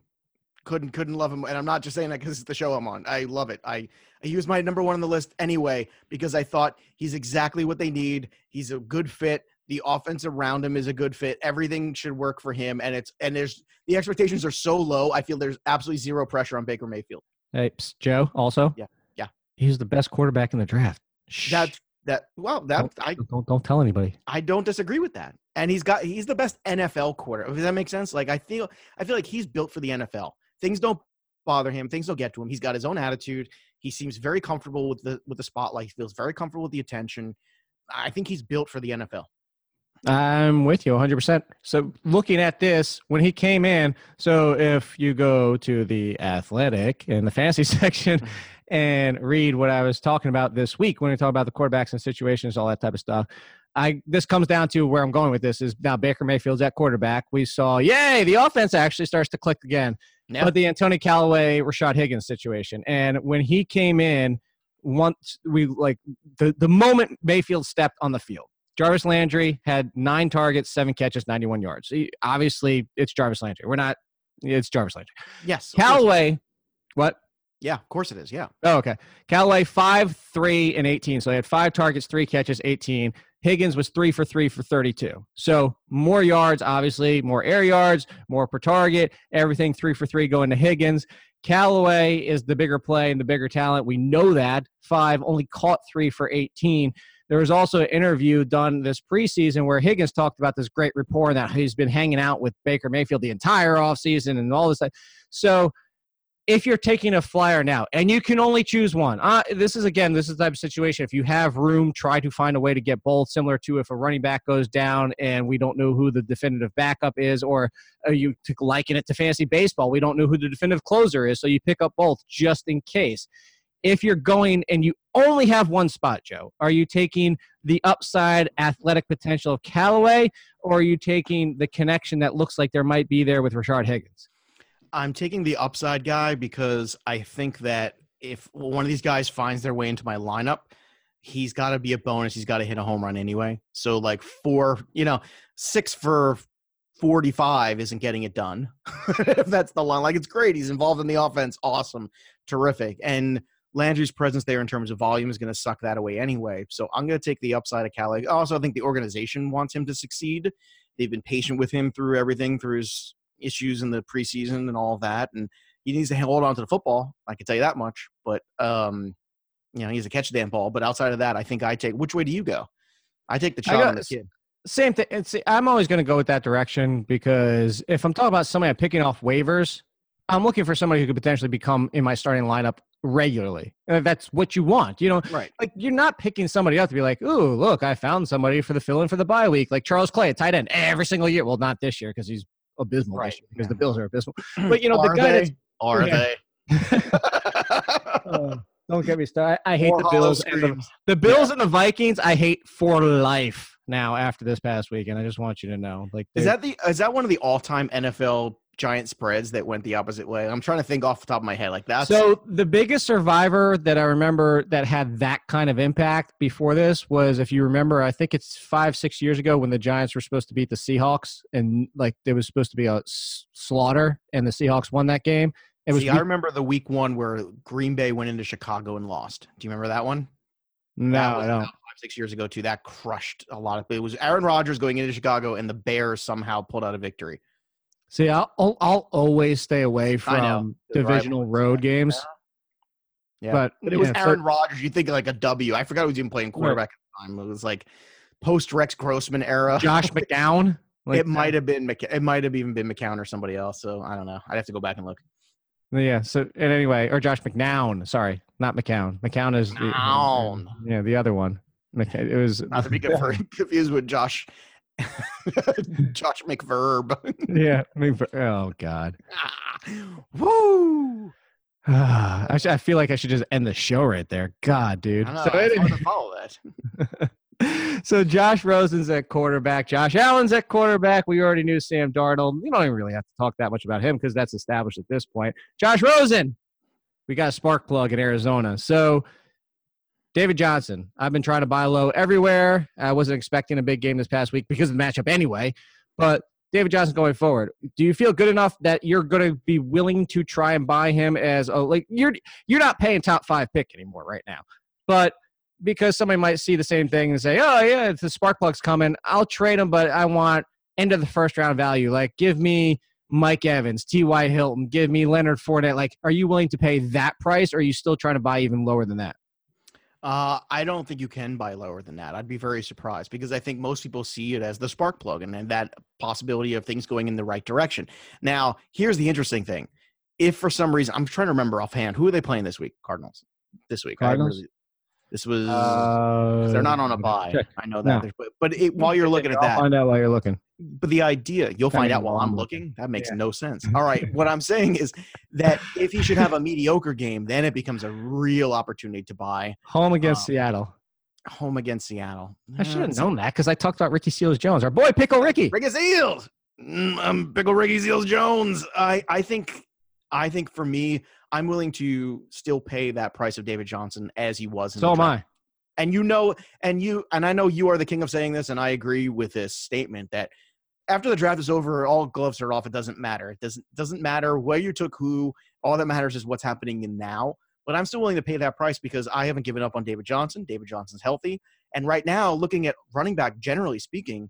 Couldn't couldn't love him, and I'm not just saying that because it's the show I'm on. I love it. I he was my number one on the list anyway because I thought he's exactly what they need. He's a good fit. The offense around him is a good fit. Everything should work for him, and it's and there's the expectations are so low. I feel there's absolutely zero pressure on Baker Mayfield. Hey, Joe. Also, Yeah, yeah. he's the best quarterback in the draft. Shh. That that well that I don't don't tell anybody. I don't disagree with that. And he's got he's the best NFL quarter. Does that make sense? Like I feel I feel like he's built for the NFL. Things don't bother him. Things don't get to him. He's got his own attitude. He seems very comfortable with the with the spotlight. He feels very comfortable with the attention. I think he's built for the NFL. I'm with you 100%. So, looking at this, when he came in, so if you go to the athletic in the fantasy section mm-hmm. and read what I was talking about this week when we talk about the quarterbacks and situations, all that type of stuff, I this comes down to where I'm going with this is now Baker Mayfield's at quarterback. We saw, yay, the offense actually starts to click again. Yeah. But the Antonio Callaway, Rashard Higgins situation. And when he came in, once we like the, the moment Mayfield stepped on the field, Jarvis Landry had nine targets, seven catches, 91 yards. He- obviously, it's Jarvis Landry. We're not, it's Jarvis Landry. Yes. Callaway, what? Yeah, of course it is. Yeah. Oh, okay. Callaway, five, three, and 18. So he had five targets, three catches, 18. Higgins was three for three for 32. So more yards, obviously, more air yards, more per target, everything three for three going to Higgins. Callaway is the bigger play and the bigger talent. We know that. Five, only caught three for 18. There was also an interview done this preseason where Higgins talked about this great rapport that he's been hanging out with Baker Mayfield the entire offseason and all this. stuff. So if you're taking a flyer now and you can only choose one, uh, this is again, this is the type of situation. If you have room, try to find a way to get both, similar to if a running back goes down and we don't know who the definitive backup is, or uh, you liken it to fantasy baseball, we don't know who the definitive closer is, so you pick up both just in case. If you're going and you only have one spot, Joe, are you taking the upside athletic potential of Callaway, or are you taking the connection that looks like there might be there with Rashard Higgins? I'm taking the upside guy because I think that if one of these guys finds their way into my lineup, he's got to be a bonus. He's got to hit a home run anyway. So like four, you know, six for 45 isn't getting it done. if that's the line, like it's great. He's involved in the offense. Awesome. Terrific. And Landry's presence there in terms of volume is going to suck that away anyway. So I'm going to take the upside of Cali. Also, I think the organization wants him to succeed. They've been patient with him through everything, through his issues in the preseason and all of that. And he needs to hold on to the football. I can tell you that much. But um, you know, he's a catch damn ball. But outside of that, I think I take. Which way do you go? I take the got- on the kid. Same thing. It's, I'm always going to go with that direction because if I'm talking about somebody I'm picking off waivers, I'm looking for somebody who could potentially become in my starting lineup regularly. Uh, That's what you want. You know, Right. like you're not picking somebody up to be like, "Ooh, look, I found somebody for the fill-in for the bye week," like Charles Clay, a tight end, every single year. Well, not this year because he's abysmal Right, because yeah. the Bills are abysmal. But you know, Are the guy they? that's Are Yeah. they? Oh, don't get me started. I, I hate More the Bills. And the, the Bills and the Vikings, I hate for life now after this past weekend. I just want you to know. Like, Is that the is that one of the all time NFL giant spreads that went the opposite way? I'm trying to think off the top of my head. Like that. so the biggest survivor that I remember that had that kind of impact before this was, if you remember, I think it's five, six years ago when the Giants were supposed to beat the Seahawks, and like there was supposed to be a slaughter, and the Seahawks won that game. It was See, I remember the week one where Green Bay went into Chicago and lost. Do you remember that one? No, was I don't. Five, six years ago, too. That crushed a lot of. It was Aaron Rodgers going into Chicago, and the Bears somehow pulled out a victory. See, I'll, I'll I'll always stay away from divisional road yeah. games. Yeah, But, but it was Aaron Rodgers. You think like a W? I forgot who was even playing quarterback at the time. It was like post Rex Grossman era. Josh McGowan. like it might uh have been. McC- It might have even been McCown or somebody else. So I don't know. I'd have to go back and look. Yeah. So and anyway, or Josh McNown. Sorry, not McCown. McCown is the- yeah the other one. It was Not to be confused with Josh. Josh McVerb. yeah. For- oh God. Ah, woo! I, should, I feel like I should just end the show right there. God, dude. Know, So, it's hard anyway- to follow that. so Josh Rosen's at quarterback. Josh Allen's at quarterback. We already knew Sam Darnold. You don't even really have to talk that much about him because that's established at this point. Josh Rosen, we got a spark plug in Arizona. So David Johnson, I've been trying to buy low everywhere. I wasn't expecting a big game this past week because of the matchup anyway. But David Johnson going forward. Do you feel good enough that you're going to be willing to try and buy him as a like you're you're not paying top five pick anymore right now, but because somebody might see the same thing and say, "Oh yeah, if the spark plug's coming, I'll trade him, but I want end of the first round value. Like, give me Mike Evans, T.Y. Hilton, give me Leonard Fournette. Like, are you willing to pay that price, or are you still trying to buy even lower than that? Uh, I don't think you can buy lower than that. I'd be very surprised because I think most people see it as the spark plug and, and that possibility of things going in the right direction. Now, here's the interesting thing. If for some reason, I'm trying to remember offhand, who are they playing this week? Cardinals. This week. Cardinals? really- this was. Uh, they're not on a buy. check. I know No. that. But, but it, while you're looking at I'll that, find out while you're looking. But the idea you'll find out while I'm I'm looking. That makes Yeah. no sense. All right, what I'm saying is that if he should have a mediocre game, then it becomes a real opportunity to buy Home against Um, Seattle. home against Seattle. I should have known that because I talked about Ricky Seals Jones, our boy Pickle Ricky. Ricky Seals. Mm, I'm Pickle Ricky Seals Jones. I, I think I think for me, I'm willing to still pay that price of David Johnson as he was in So the am. I. And you know, and you and I know you are the king of saying this, and I agree with this statement that after the draft is over, all gloves are off. It doesn't matter. It doesn't doesn't matter where you took who. All that matters is what's happening in now. But I'm still willing to pay that price because I haven't given up on David Johnson. David Johnson's healthy. And right now, looking at running back, generally speaking,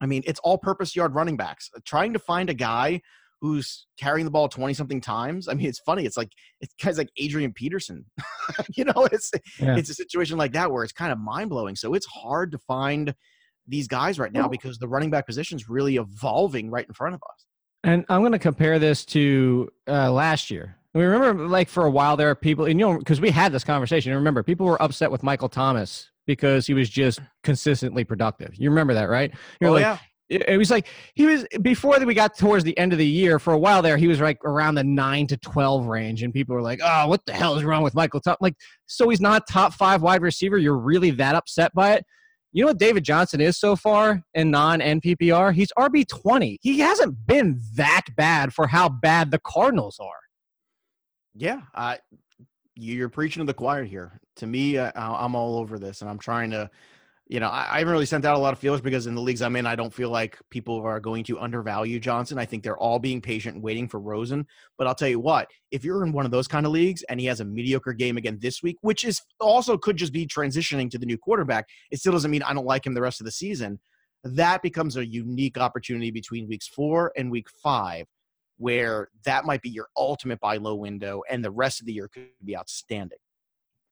I mean, it's all purpose yard running backs. Uh, trying to find a guy who's carrying the ball 20 something times. I mean, it's funny. It's like, it's guys like Adrian Peterson. you know, it's, Yeah. it's a situation like that where it's kind of mind blowing. So it's hard to find these guys right now because the running back position is really evolving right in front of us. And I'm going to compare this to uh, last year. We remember, like, for a while there are people, and you know, because we had this conversation. You remember, people were upset with Michael Thomas because he was just consistently productive. You remember that, right? You're oh, like, yeah. it was like he was before that we got towards the end of the year for a while there he was like around the 9 to 12 range and people were like oh what the hell is wrong with michael top like so he's not top five wide receiver you're really that upset by it you know what david johnson is so far in non PPR he's rb20 he hasn't been that bad for how bad the cardinals are. Yeah, I, you're preaching to the choir here. To me, uh, I'm all over this, and I'm trying to, you know, I, I haven't really sent out a lot of feelers because in the leagues I'm in, I don't feel like people are going to undervalue Johnson. I think they're all being patient waiting for Rosen. But I'll tell you what, if you're in one of those kind of leagues and he has a mediocre game again this week, which is also could just be transitioning to the new quarterback, it still doesn't mean I don't like him the rest of the season. That becomes a unique opportunity between weeks four and week five where that might be your ultimate buy low window and the rest of the year could be outstanding.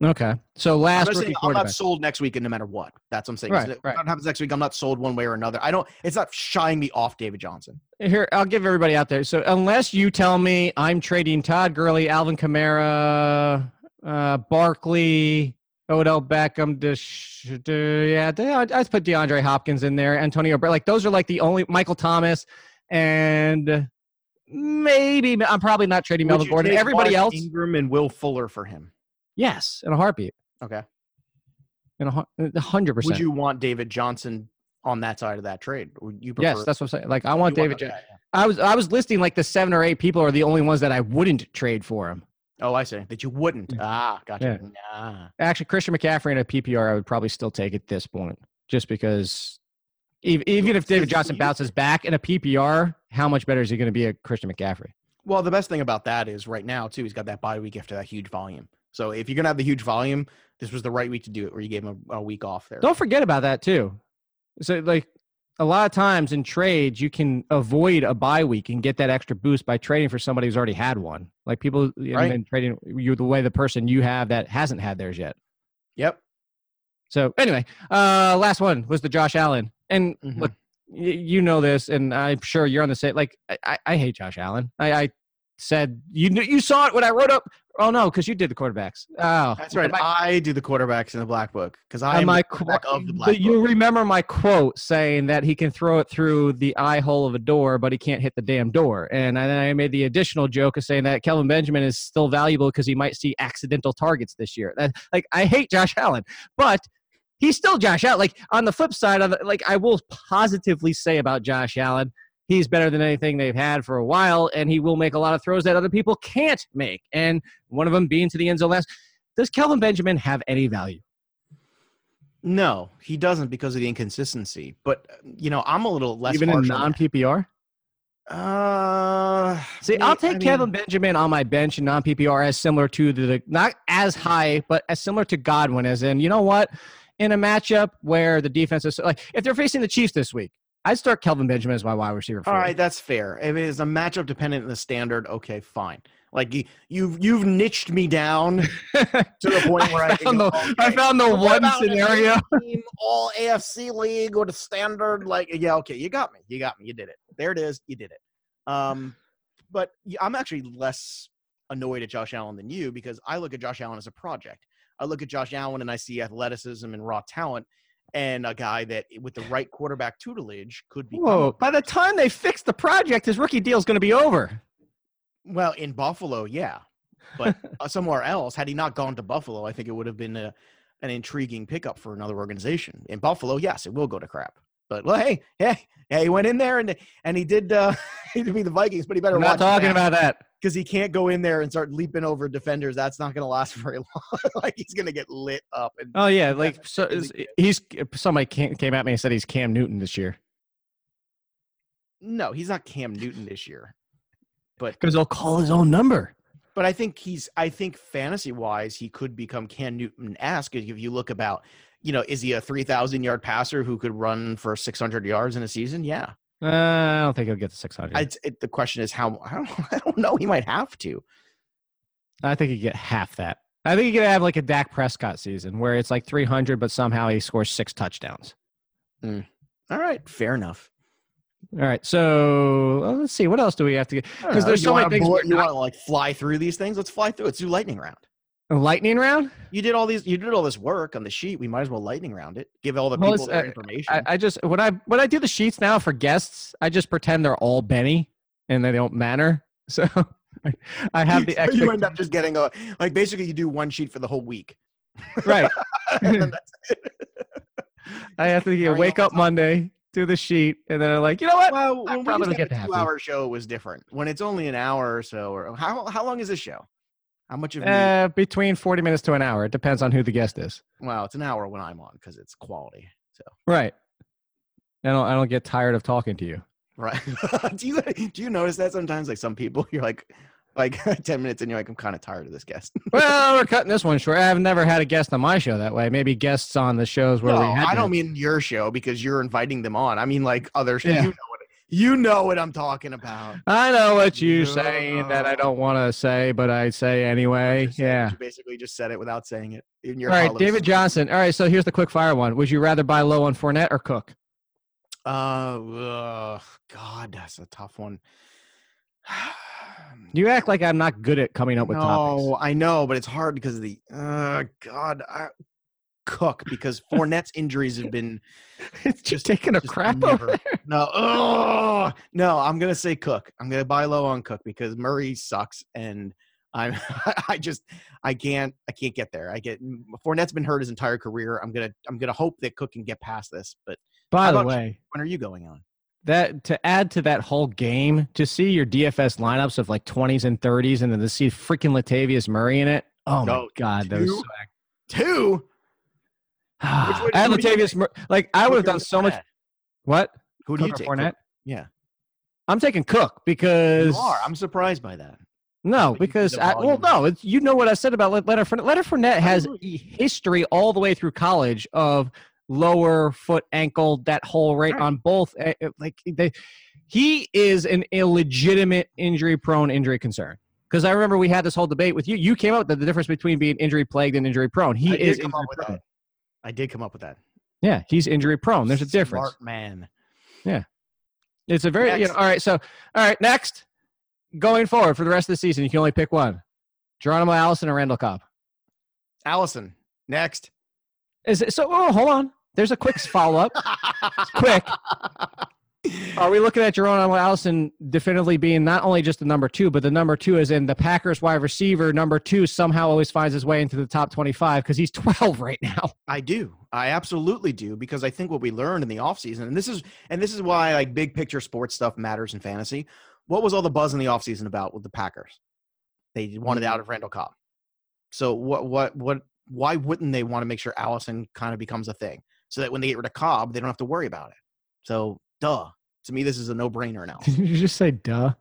Okay so I'm, last not saying I'm not sold next week and no matter what. That's what I'm saying. Right, If right. What happens next week, I'm not sold one way or another. I don't, it's not shying me off David Johnson. Here, I'll give everybody out there. So unless you tell me I'm trading Todd Gurley, Alvin Kamara, uh, Barkley, Odell Beckham, Dish, yeah, De- I'd put DeAndre Hopkins in there, Antonio. Like those are like the only Michael Thomas, and maybe I'm probably not trading Melvin Gordon. Everybody Mark else, Ingram and Will Fuller for him. Yes, in a heartbeat, Okay. in a hundred percent. Would you want David Johnson on that side of that trade? Would you prefer? Yes, that's what I'm saying. Like I want David. that, Jo- yeah. I was I was listing like the seven or eight people are the only ones that I wouldn't trade for him. Oh, I see. That you wouldn't. Ah, gotcha. Yeah. Nah. Actually, Christian McCaffrey in a PPR, I would probably still take at this point, just because even, even if David Johnson bounces back in a PPR, how much better is he going to be at Christian McCaffrey? Well, the best thing about that is right now too. He's got that bye week after that huge volume. So if you're gonna have the huge volume, this was the right week to do it. Where you gave him a, a week off there. Don't forget about that too. So, like a lot of times in trades, you can avoid a bye week and get that extra boost by trading for somebody who's already had one. Like people, and Right. then trading you the way the person you have that hasn't had theirs yet. Yep. So anyway, uh, last one was the Josh Allen, and Mhm. look, you know this, and I'm sure you're on the same. Like I, I, I hate Josh Allen. I, I said you you saw it when I wrote up. Oh no, because you did the quarterbacks. Oh, That's right. My, I do the quarterbacks in the black book because I am my quarterback qu- of the black but you remember my quote saying that he can throw it through the eye hole of a door, but he can't hit the damn door. And then I made the additional joke of saying that Kelvin Benjamin is still valuable because he might see accidental targets this year. That, like I hate Josh Allen, but he's still Josh Allen. Like on the flip side of like I will positively say about Josh Allen, he's better than anything they've had for a while, and he will make a lot of throws that other people can't make. And one of them being to the end zone last. Does Kelvin Benjamin have any value? No, he doesn't because of the inconsistency. But you know, I'm a little less Even in non PPR? Uh, See, I'll I take mean, Kevin Benjamin on my bench in non PPR as similar to the not as high, but as similar to Godwin, as in, you know what? In a matchup where the defense is like, if they're facing the Chiefs this week, I'd start Kelvin Benjamin as my wide receiver. All right, that's fair. If it is a matchup dependent in the standard, okay, fine. Like you, you've you've niched me down to the point where I, I can found go, the, I found the one scenario. eight-team all AFC league or the standard. Like, yeah, okay, you got me. You got me. You did it. There it is. You did it. Um, but I'm actually less annoyed at Josh Allen than you because I look at Josh Allen as a project. I look at Josh Allen and I see athleticism and raw talent, and a guy that with the right quarterback tutelage could be. Whoa! By the time they fix the project, his rookie deal is going to be over. Well, in Buffalo, yeah, but uh, somewhere else, had he not gone to Buffalo, I think it would have been a, an intriguing pickup for another organization. In Buffalo, yes, it will go to crap. But well, hey, hey, hey, he went in there and and he did uh, he did beat the Vikings, but he better I'm not talking about that. because he can't go in there and start leaping over defenders. That's not going to last very long. like he's going to get lit up. And Oh yeah, like so is- he's somebody came, came at me and said he's Cam Newton this year no, he's not Cam Newton this year. But because he'll call his own number. but I think he's I think fantasy wise he could become Cam Newton esque if you look about you know is he a three thousand yard passer who could run for six hundred yards in a season? Yeah, Uh, I don't think he'll get to 600. I, it, the question is how I don't, I don't know he might have to. I think he'd get half that. I think he could have like a Dak Prescott season where it's like 300, but somehow he scores six touchdowns. All right, fair enough. All right, so well, let's see what else do we have to get because there's so many things. we're you not- want to like fly through these things? Let's fly through. Let's do lightning round. A lightning round. You did all these. You did all this work on the sheet. We might as well lightning round it. Give all the Well, people their uh, information. I, I just when I when I do the sheets now for guests, I just pretend they're all Benny and they don't matter. So I, I have the So you end up just getting a like basically you do one sheet for the whole week. right. And then that's it. I have to Carry wake up Monday, do the sheet, and then I'm like, you know what? Well, I'm when we probably get a two-hour show, was different. When it's only an hour or so, or how how long is this show? How much of? Uh, between 40 minutes to an hour. It depends on who the guest is. well, it's an hour when I'm on because it's quality. So Right. I don't, I don't get tired of talking to you. right. do you do you notice that sometimes? Like some people, you're like like ten minutes and you're like, I'm kind of tired of this guest. Well, we're cutting this one short. I've never had a guest on my show that way. Maybe guests on the shows where no, we had I don't mean your show because you're inviting them on. I mean like other. sh- Yeah. You know you know what I'm talking about. I know what you say that I don't want to say, but I say anyway. Yeah. You basically just said it without saying it in your. All right, David Johnson. All right, so here's the quick fire one. Would you rather buy low on Fournette or Cook? Uh, God, that's a tough one. You act like I'm not good at coming up with topics. no, I know, but it's hard because of the uh, God, I, Cook because Fournette's injuries have been It's just taking a just crap never- over there. no. ugh. no, I'm gonna say Cook. I'm gonna buy low on Cook because Murray sucks, and I'm I just I can't I can't get there. I get Fournette's been hurt his entire career. I'm gonna I'm gonna hope that Cook can get past this. But By the about you? way, when are you going on? that to add to that whole game, to see your DFS lineups of like 20s and 30s, and then to see freaking Latavius Murray in it. Oh my No, God, was two? so Two. I one- had who do you Latavius, Mur- like I would have done so much. What? Who do you Cook take? Fournette? Cook? Yeah, I'm taking Cook because you are. I'm surprised by that. no, because I, well, no, it's, you know what I said about Le- Leonard Fournette. Leonard Fournette has history all the way through college of lower foot, ankle, that whole rate Right. on both. eh, eh, Like they, he is an illegitimate injury-prone injury concern. Because I remember we had this whole debate with you. You came up with the difference between being injury plagued and injury prone. He I is come injury up with prone. I did come up with that. Yeah, he's injury prone. There's a difference. Smart man. Yeah, it's a very you know, all right. So all right, next going forward for the rest of the season, you can only pick one: Geronimo Allison or Randall Cobb. Allison. Next. Is it so? Oh, hold on. There's a quick follow up. quick. Are we looking at Geronimo Allison definitively being not only just the number two, but the number two is in the Packers wide receiver number two somehow always finds his way into the top 25 because he's 12 right now. I do. I absolutely do because I think what we learned in the offseason, and this is and this is why like big picture sports stuff matters in fantasy. What was all the buzz in the offseason about with the Packers? They wanted out of Randall Cobb. So what what what why wouldn't they want to make sure Allison kind of becomes a thing so that when they get rid of Cobb, they don't have to worry about it? So, duh. To me, this is a no brainer now. Did you just say duh?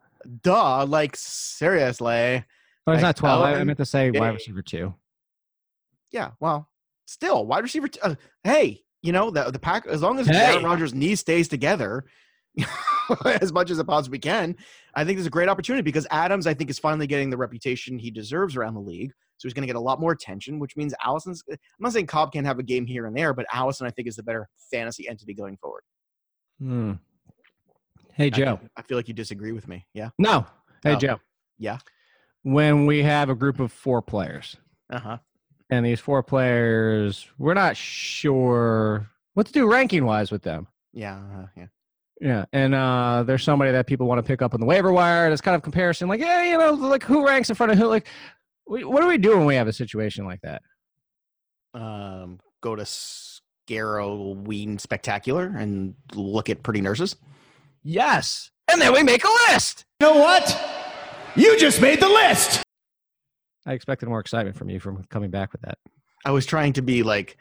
duh. Like, seriously. Oh, it's Like, not 12. I, I meant to say yeah. wide receiver two. Yeah, well, still, wide receiver. T- uh, hey, you know, the, the pack, as long as Hey. Aaron Rodgers' knee stays together as much as it possibly can, I think there's a great opportunity because Adams, I think, is finally getting the reputation he deserves around the league. So he's going to get a lot more attention, which means Allison's. I'm not saying Cobb can't have a game here and there, but Allison, I think, is the better fantasy entity going forward. Hmm. Hey, Joe. I, I feel like you disagree with me. Yeah. No. Hey, Oh. Joe. Yeah. When we have a group of four players, Uh huh. and these four players, we're not sure what to do ranking wise with them. Yeah. Uh, yeah. Yeah, and uh, there's somebody that people want to pick up on the waiver wire. And it's kind of comparison, like, yeah, you know, like who ranks in front of who? Like, we, what do we do when we have a situation like that? Um, go to Scarrowween Spectacular and look at pretty nurses. Yes, and then we make a list. You know what? You just made the list. I expected more excitement from you from coming back with that. I was trying to be like,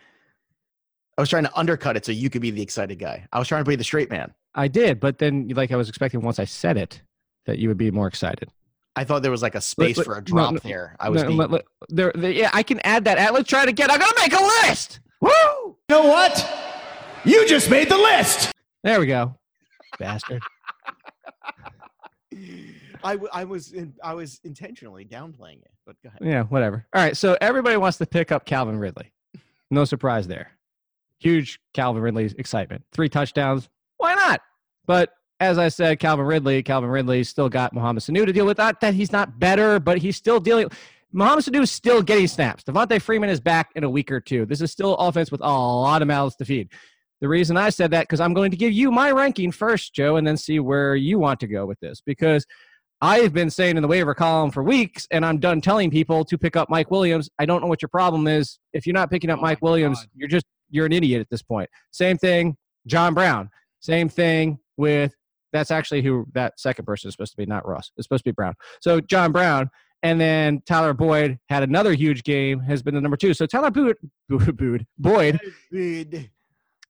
I was trying to undercut it so you could be the excited guy. I was trying to be the straight man. I did, but then, like, I was expecting once I said it that you would be more excited. I thought there was like a space Look, for a drop no, no, there. I was No, being, let- let- there, there- yeah, I can add that. Ad. Let's try it again. I'm gonna make a list. Woo! You know what? You just made the list. There we go, bastard. I, w- I was in, I was intentionally downplaying it, but go ahead. Yeah, whatever. All right, so everybody wants to pick up Calvin Ridley. No surprise there. Huge Calvin Ridley excitement. Three touchdowns. Why not? But as I said, Calvin Ridley, Calvin Ridley still got Mohamed Sanu to deal with. Not that he's not better, but he's still dealing. Mohamed Sanu is still getting snaps. Devontae Freeman is back in a week or two. This is still offense with a lot of mouths to feed. The reason I said that because I'm going to give you my ranking first, Joe, and then see where you want to go with this. Because I've been saying in the waiver column for weeks, and I'm done telling people to pick up Mike Williams. I don't know what your problem is. If you're not picking up Oh Mike Williams, God. you're just you're an idiot at this point. Same thing, John Brown. Same thing with that's actually who that second person is supposed to be, not Russ. It's supposed to be Brown. So John Brown, and then Tyler Boyd had another huge game, has been the number two. So Tyler Boyd, Boyd, Boyd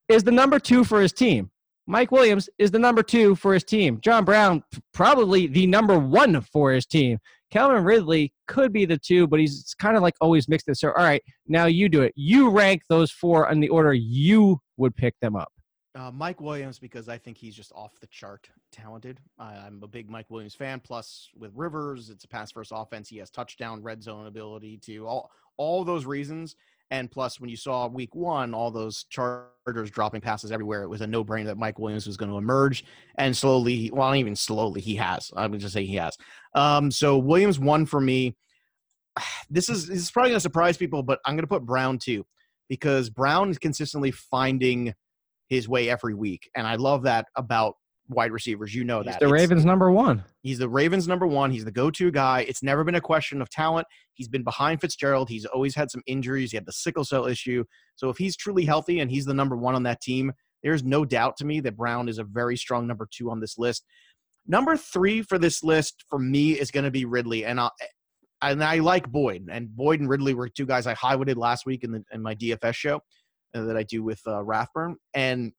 is the number two for his team. Mike Williams is the number two for his team. John Brown, probably the number one for his team. Calvin Ridley could be the two, but he's kind of like always mixed in. So, all right, now you do it. You rank those four in the order you would pick them up. Uh, Mike Williams, because I think he's just off the chart talented. I, I'm a big Mike Williams fan. Plus, with Rivers, it's a pass first offense. He has touchdown, red zone ability to all all those reasons. And plus, when you saw week one, all those Chargers dropping passes everywhere, it was a no brainer that Mike Williams was going to emerge. And slowly, well, not even slowly, he has. I'm just say he has. Um, so Williams won for me. This is this is probably going to surprise people, but I'm going to put Brown too, because Brown is consistently finding his way every week, and I love that about wide receivers. You know He's that the It's- Ravens' number one. He's the Ravens' number one. He's the go-to guy. It's never been a question of talent. He's been behind Fitzgerald. He's always had some injuries. He had the sickle cell issue. So if he's truly healthy and he's the number one on that team, there's no doubt to me that Brown is a very strong number two on this list. Number three for this list for me is going to be Ridley, and I and I like Boyd. And Boyd and Ridley were two guys I highlighted last week in the in my DFS show uh, that I do with uh, Rathburn, and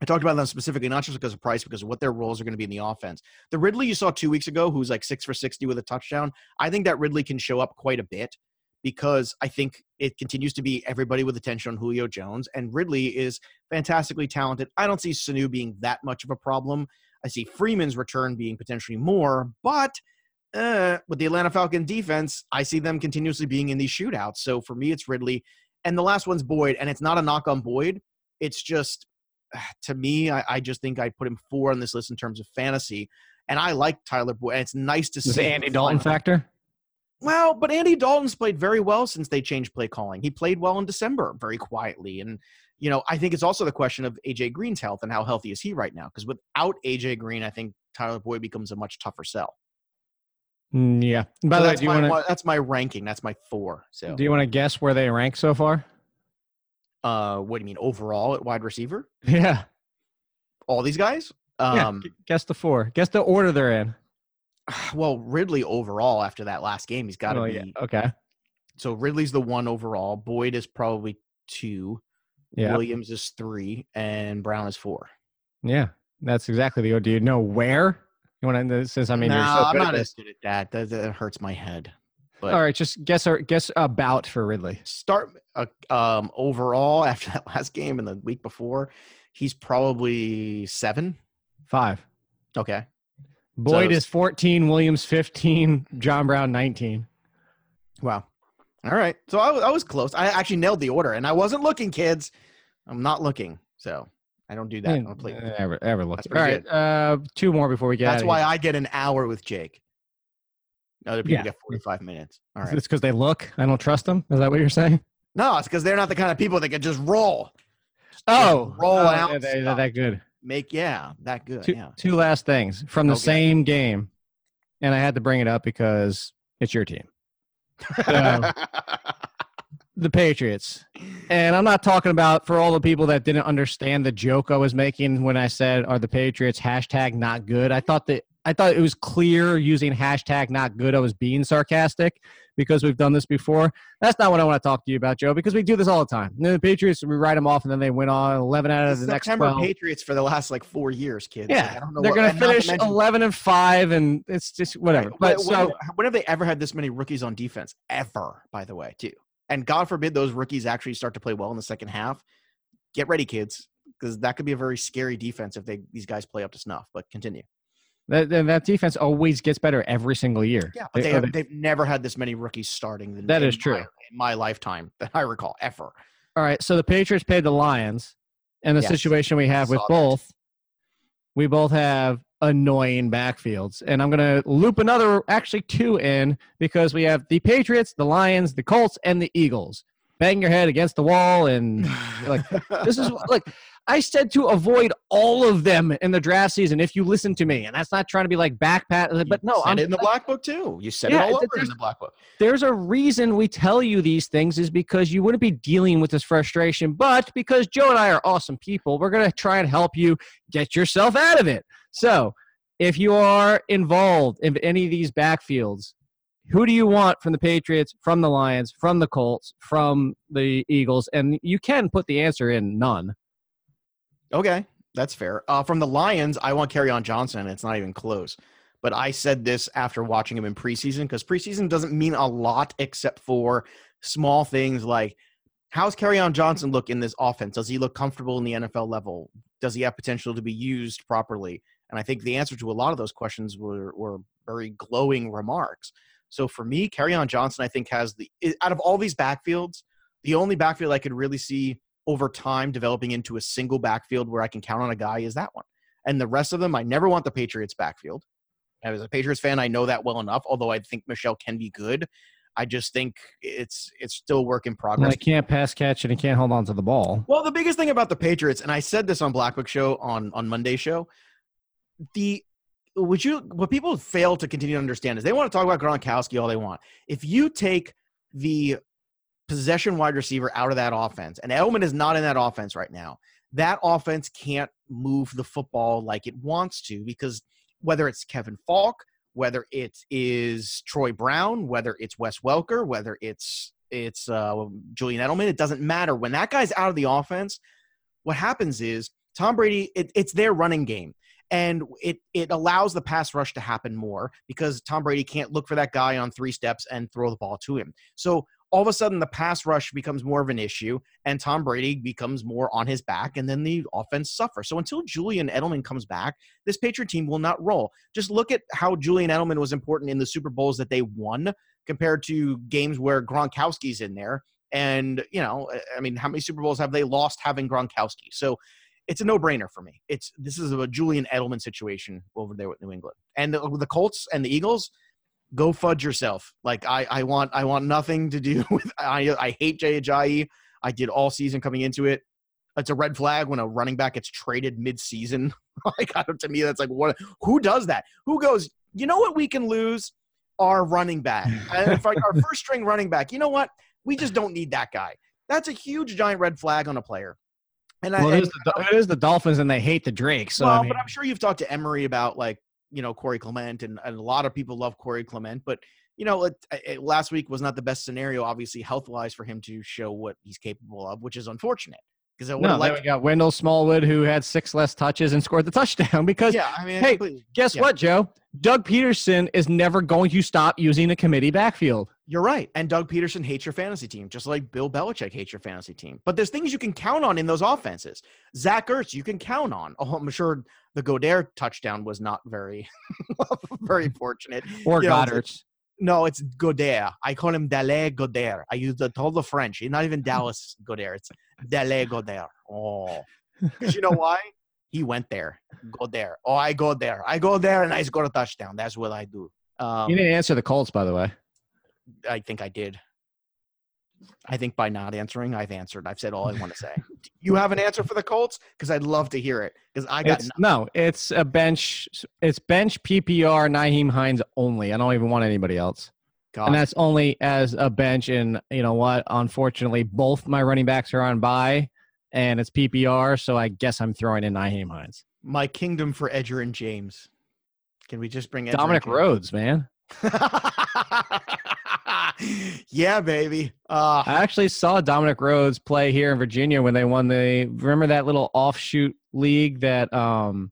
I talked about them specifically, not just because of price, because of what their roles are going to be in the offense. The Ridley you saw two weeks ago, who's like six for 60 with a touchdown, I think that Ridley can show up quite a bit because I think it continues to be everybody with attention on Julio Jones. And Ridley is fantastically talented. I don't see Sanu being that much of a problem. I see Freeman's return being potentially more, but uh, with the Atlanta Falcon defense, I see them continuously being in these shootouts. So for me, it's Ridley. And the last one's Boyd. And it's not a knock on Boyd. It's just to me, I, I just think I put him four on this list in terms of fantasy. And I like Tyler Boyd. And it's nice to Is see Andy Dalton factor? Well, but Andy Dalton's played very well since they changed play calling. He played well in December, very quietly. And, you know, I think it's also the question of AJ Green's health and how healthy is he right now? Because without AJ Green, I think Tyler Boyd becomes a much tougher sell. Mm, yeah. By So the way, that's, do you my, want that's my ranking. That's my four. So, do you want to guess where they rank so far? uh, what do you mean overall at wide receiver? Yeah. All these guys? Um, g- Guess the four. Guess the order they're in. well, Ridley overall after that last game, he's got to Oh, be yeah. Okay. so Ridley's the one overall. Boyd is probably two. Yeah. Williams is three, and Brown is four. Yeah, that's exactly the. Order. Do you know where? You want to? Since I mean, no, you're so I'm good not as good at that. That, that hurts my head. But All right, just guess or guess about for Ridley. start uh, um overall after that last game and the week before, he's probably seven. Five. Okay. Boyd So- is 14, Williams 15, John Brown 19. Wow. All right. So I, I was close. I actually nailed the order, and I wasn't looking, kids. I'm not looking, so I don't do that on a plate. Eh, Ever, ever look. All right, uh, two more before we get. That's why here. I get an hour with Jake. Other people Yeah. get 45 minutes. All right. It's because they look. I don't trust them. Is that what you're saying? No, it's because they're not the kind of people that can just roll. Oh, roll oh, out They're, they're that good. Make yeah, that good. Two, yeah. two last things from the Okay. same game, and I had to bring it up because it's your team. So, the Patriots. And I'm not talking about for all the people that didn't understand the joke I was making when I said, "Are the Patriots hashtag not good?" I thought that I thought it was clear using hashtag not good. I was being sarcastic because we've done this before. That's not what I want to talk to you about, Joe, because we do this all the time. The Patriots, we write them off, and then they win on 11 out of the next September 12. Patriots for the last like four years, kids. Like, I Yeah, don't know they're going to finish 11 and five, and it's just whatever. Right. But When- so when have they ever had this many rookies on defense? Ever, by the way, too. And God forbid those rookies actually start to play well in the second half. Get ready, kids, because that could be a very scary defense if they these guys play up to snuff. But continue. that, that defense always gets better every single year. Yeah, but they, have, they've never had this many rookies starting. In, That in true. My, in my lifetime that I recall ever. All right, so the Patriots paid the Lions, and the Yes, situation we have with saw that. both, we both have annoying backfields, and I'm going to loop another, actually two in because we have the Patriots, the Lions, the Colts, and the Eagles. Bang your head against the wall, and like this is like I said to avoid all of them in the draft season. If you listen to me, and that's not trying to be like backpat, uh, but no, I'm in the black book too. You said Yeah, it all over in the black book. there's a reason we tell you these things is because you wouldn't be dealing with this frustration but because joe and i are awesome people we're going to try and help you get yourself out of it so if you are involved in any of these backfields who do you want from the patriots from the lions from the colts from the eagles and you can put the answer in none Okay, that's fair. Uh, from the Lions, I want Kerryon Johnson. It's not even close. But I said this after watching him in preseason because preseason doesn't mean a lot except for small things like how's Kerryon Johnson look in this offense? Does he look comfortable in the NFL level? Does he have potential to be used properly? And I think the answer to a lot of those questions were, were very glowing remarks. So for me, Kerryon Johnson, I think has the out of all these backfields, the only backfield I could really see over time developing into a single backfield where I can count on a guy is that one. And the rest of them, I never want the Patriots backfield. As a Patriots fan, I know that well enough. Although I think Michel can be good, I just think it's it's still work in and progress. he can't pass catch and he can't hold on to the ball Well, the biggest thing about the Patriots, and I said this on Black Book Show on on Monday show, the would you what people fail to continue to understand is they want to talk about Gronkowski all they want. If you take the possession wide receiver out of that offense, and Edelman is not in that offense right now, that offense can't move the football like it wants to because whether it's Kevin Faulk, whether it is Troy Brown, whether it's Wes Welker, whether it's it's uh, Julian Edelman, it doesn't matter. When that guy's out of the offense, what happens is Tom Brady, it, it's their running game. And it it allows the pass rush to happen more because Tom Brady can't look for that guy on three steps and throw the ball to him. So all of a sudden the pass rush becomes more of an issue and Tom Brady becomes more on his back and then the offense suffers. So until Julian Edelman comes back, this Patriot team will not roll. Just look at how Julian Edelman was important in the Super Bowls that they won compared to games where Gronkowski's in there. And, you know, I mean, how many Super Bowls have they lost having Gronkowski? So it's a no-brainer for me. It's this is a Julian Edelman situation over there with New England. And the, the Colts and the Eagles, go fudge yourself. Like I, I want, I want nothing to do with. I, I hate Jay Ajayi. I did all season coming into it. It's a red flag when a running back gets traded mid-season. like to me, that's like what? Who does that? Who goes? You know what? We can lose our running back. And if like our first string running back, you know what? We just don't need that guy. That's a huge giant red flag on a player. And well, I, it is, the, it is the dolphins and they hate the drake so well, I mean, but I'm sure you've talked to Emery about like you know Corey Clement, and, and a lot of people love Corey Clement. But you know, it, it, last week was not the best scenario, obviously health wise, for him to show what he's capable of, which is unfortunate. Because I would No, liked. we got Wendell Smallwood who had six less touches and scored the touchdown because Yeah, I mean, hey, completely- guess yeah. what, Joe? Doug Pederson is never going to stop using a committee backfield. You're right. And Doug Pederson hates your fantasy team, just like Bill Belichick hates your fantasy team. But there's things you can count on in those offenses. Zach Ertz, you can count on. Oh, I'm sure the Goedert touchdown was not very, very fortunate. Or You know, it's- Goedert. No, it's Godare. I call him Dale Godare. I use the total French. He's not even Dallas Godare. It's Dale Godare. Oh, because you know why? He went there. Go there. Oh, I go there. I go there and I score a touchdown. That's what I do. Um, You didn't answer the Colts, by the way. I think I did. I think by not answering, I've answered. I've said all I want to say. Do you have an answer for the Colts? Because I'd love to hear it. Because I got It's, no, it's a bench. It's bench PPR Nyheim Hines only. I don't even want anybody else. God. And that's only as a bench. And you know what? Unfortunately, both my running backs are on bye, and it's PPR. So I guess I'm throwing in Nyheim Hines. my kingdom for Edgerrin James. Can we just bring Edger Dominic Rhodes, man. yeah, baby. Uh, I actually saw Dominic Rhodes play here in Virginia when they won the. Remember that little offshoot league that um,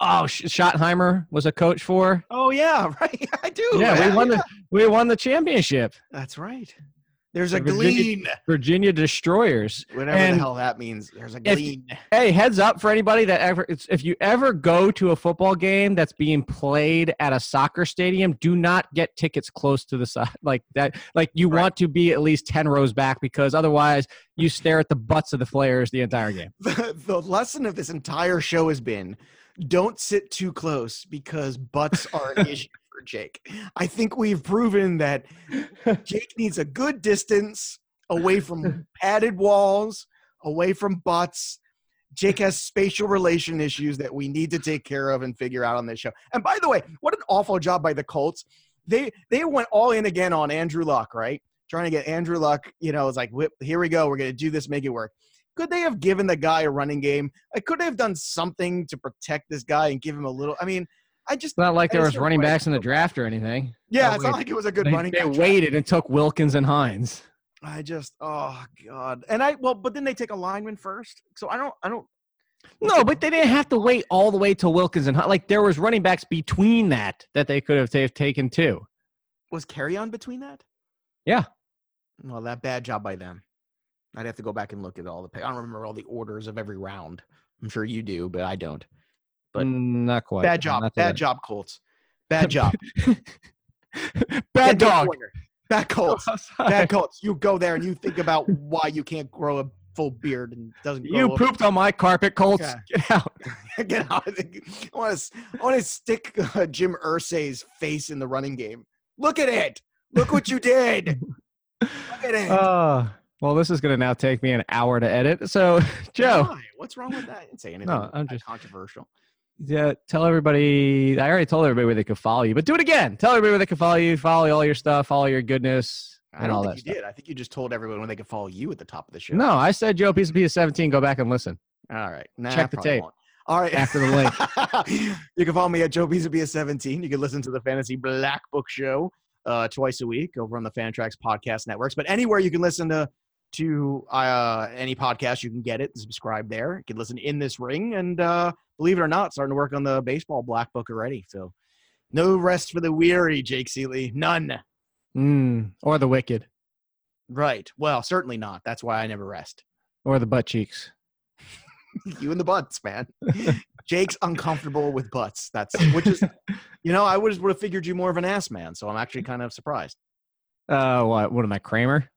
oh Sch- Schottenheimer was a coach for. oh yeah, right. I do. Yeah, we won the we won the championship. That's right. There's a Virginia- glean. Virginia Destroyers. Whatever and- the hell that means. There's a If- Hey, heads up for anybody that ever it's, if you ever go to a football game that's being played at a soccer stadium, do not get tickets close to the side like that. Like you Right. want to be at least ten rows back because otherwise you stare at the butts of the players the entire game. the, the lesson of this entire show has been don't sit too close because butts are an issue for Jake. I think we've proven that Jake needs a good distance away from padded walls, away from butts. Jake has spatial relation issues that we need to take care of and figure out on this show. And by the way, what an awful job by the Colts. They they went all in again on Andrew Luck, right? Trying to get Andrew Luck, you know, it's like, here we go. We're going to do this, make it work. Could they have given the guy a running game? I could they have done something to protect this guy and give him a little. I mean, I just It's not like there was running backs in the draft or anything. Yeah, it's not like it was a good They, running they waited and took Wilkins and Hines. I just, oh god, and I well, but then they take a lineman first, so I don't, I don't. No, but they didn't have to wait all the way till Wilkins and Hines. Like there was running backs between that that they could have ta- taken too. Was Kerryon between that? Yeah. Well, that bad job by them. I'd have to go back and look at all the. pay- I don't remember all the orders of every round. I'm sure you do, but I don't. But Mm, not quite. bad job, Not bad job, Colts. Bad job. Bad dog. Bad Colts. Bad Colts. You go there and you think about why you can't grow a full beard and doesn't. Grow You pooped on my carpet, Colts. Get out. Get out. I want to. I want to stick uh, Jim Irsay's face in the running game. Look at it. Look what you did. Look at it. Uh, well, this is going to now take me an hour to edit. So, Joe, Why? What's wrong with that? I didn't say anything. No, I'm just- controversial. Yeah, tell everybody. I already told everybody where they could follow you, but do it again. Tell everybody where they can follow you, follow all your stuff, follow your goodness, I and all don't that think you stuff. did. I think you just told everyone when they could follow you at the top of the show. No, I said Joe Piece of Piece 17. Go back and listen. All right. Nah, Check the tape won't. All right. after the link. you can follow me at Joe Pisapia 17. You can listen to the Fantasy Black Book Show uh, twice a week over on the Fantrax podcast networks. But anywhere you can listen to to uh, any podcast, you can get it. and Subscribe there. You can listen in this ring, and uh, believe it or not, starting to work on the baseball Black Book already. So no rest for the weary, Jake Ciely. None. Mm, or the wicked, Right. Well, certainly not. That's why I never rest. or the butt cheeks. you and the butts, man. Jake's uncomfortable with butts. That's which is, you know, I would would have figured you more of an ass man. So I'm actually kind of surprised. Uh, what? What am I, Kramer?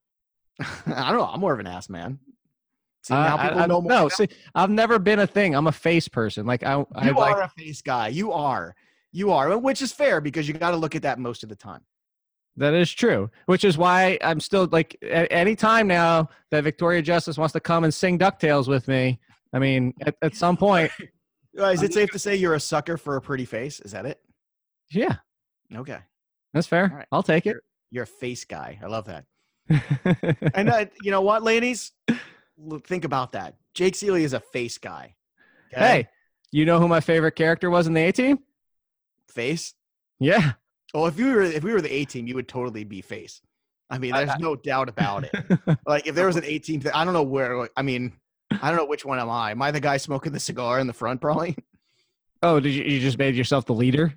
I don't know. I'm more of an ass man. See, Uh, I- people I- no, see, I've never been a thing. I'm a face person. Like I, I you like are a face guy. You are. You are, which is fair because you got to look at that most of the time. That is true, which is why I'm still like at any time now that Victoria Justice wants to come and sing Ducktales with me. I mean, at, at some point, is it safe to say you're a sucker for a pretty face? Is that it? yeah, Okay. that's fair. Right. I'll take it. You're a face guy. I love that. And uh, you know what, ladies? L- Think about that. Jake Ciely is a face guy. Okay? hey, you know who my favorite character was in the A Team? face. Yeah, Well, if you were if we were the A team, you would totally be face. I mean, there's no doubt about it. like if there was an A team, I don't know where. I mean, I don't know which one am I. Am I the guy smoking the cigar in the front? Probably. Oh, did you, you just made yourself the leader?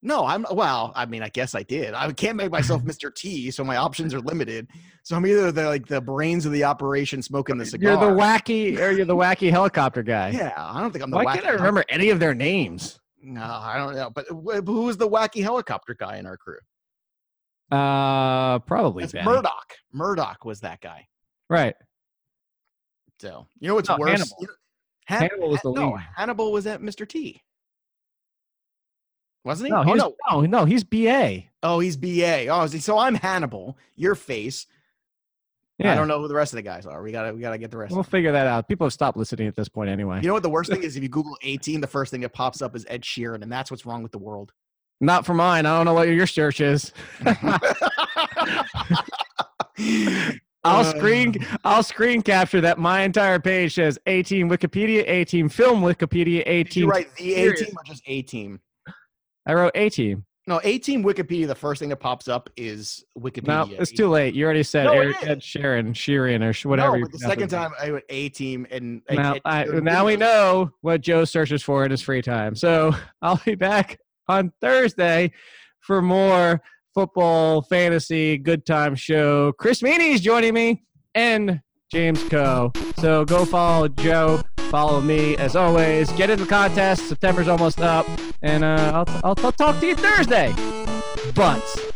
No, I'm well. I mean, I guess I did. I can't make myself Mr. T, so my options are limited. So I'm either the like the brains of the operation, smoking the cigar. You're the wacky, or you're the wacky helicopter guy. Yeah, I don't think I'm the. Why wacky can't I remember any of their names? No, I don't know. But wh- who was the wacky helicopter guy in our crew? Uh, probably That's. Murdock. Murdock was that guy. Right. So you know what's No, worse? Hannibal. You know- Han- Hannibal was the no, lead. Hannibal was at Mr. T. Wasn't he? No, oh, he's, no. no, no, he's BA. Oh, he's BA. Oh, so I'm Hannibal. Your face. Yeah. I don't know who the rest of the guys are. We gotta we gotta get the rest. We'll figure that out. People have stopped listening at this point anyway. You know what the worst thing is? If you Google 18, the first thing that pops up is Ed Sheeran, and that's what's wrong with the world. Not for mine. I don't know what your search is. I'll Uh, screen I'll screen capture that my entire page says A team Wikipedia, A team film Wikipedia, 18. Did you write the A Serious. team or just A team? I wrote A team. No, A team Wikipedia. The first thing that pops up is Wikipedia. No, it's too late. You already said No, Eric. Ed Sheeran, Sheeran, or whatever. No, but the second time I went A team and Now, I, now we know what Joe searches for in his free time. So I'll be back on Thursday for more football fantasy good time show. Chris Meaney is joining me and James Coe. So go follow Joe, follow me as always. Get in the contest. September's almost up, and uh, I'll, I'll, I'll talk to you Thursday. Butts.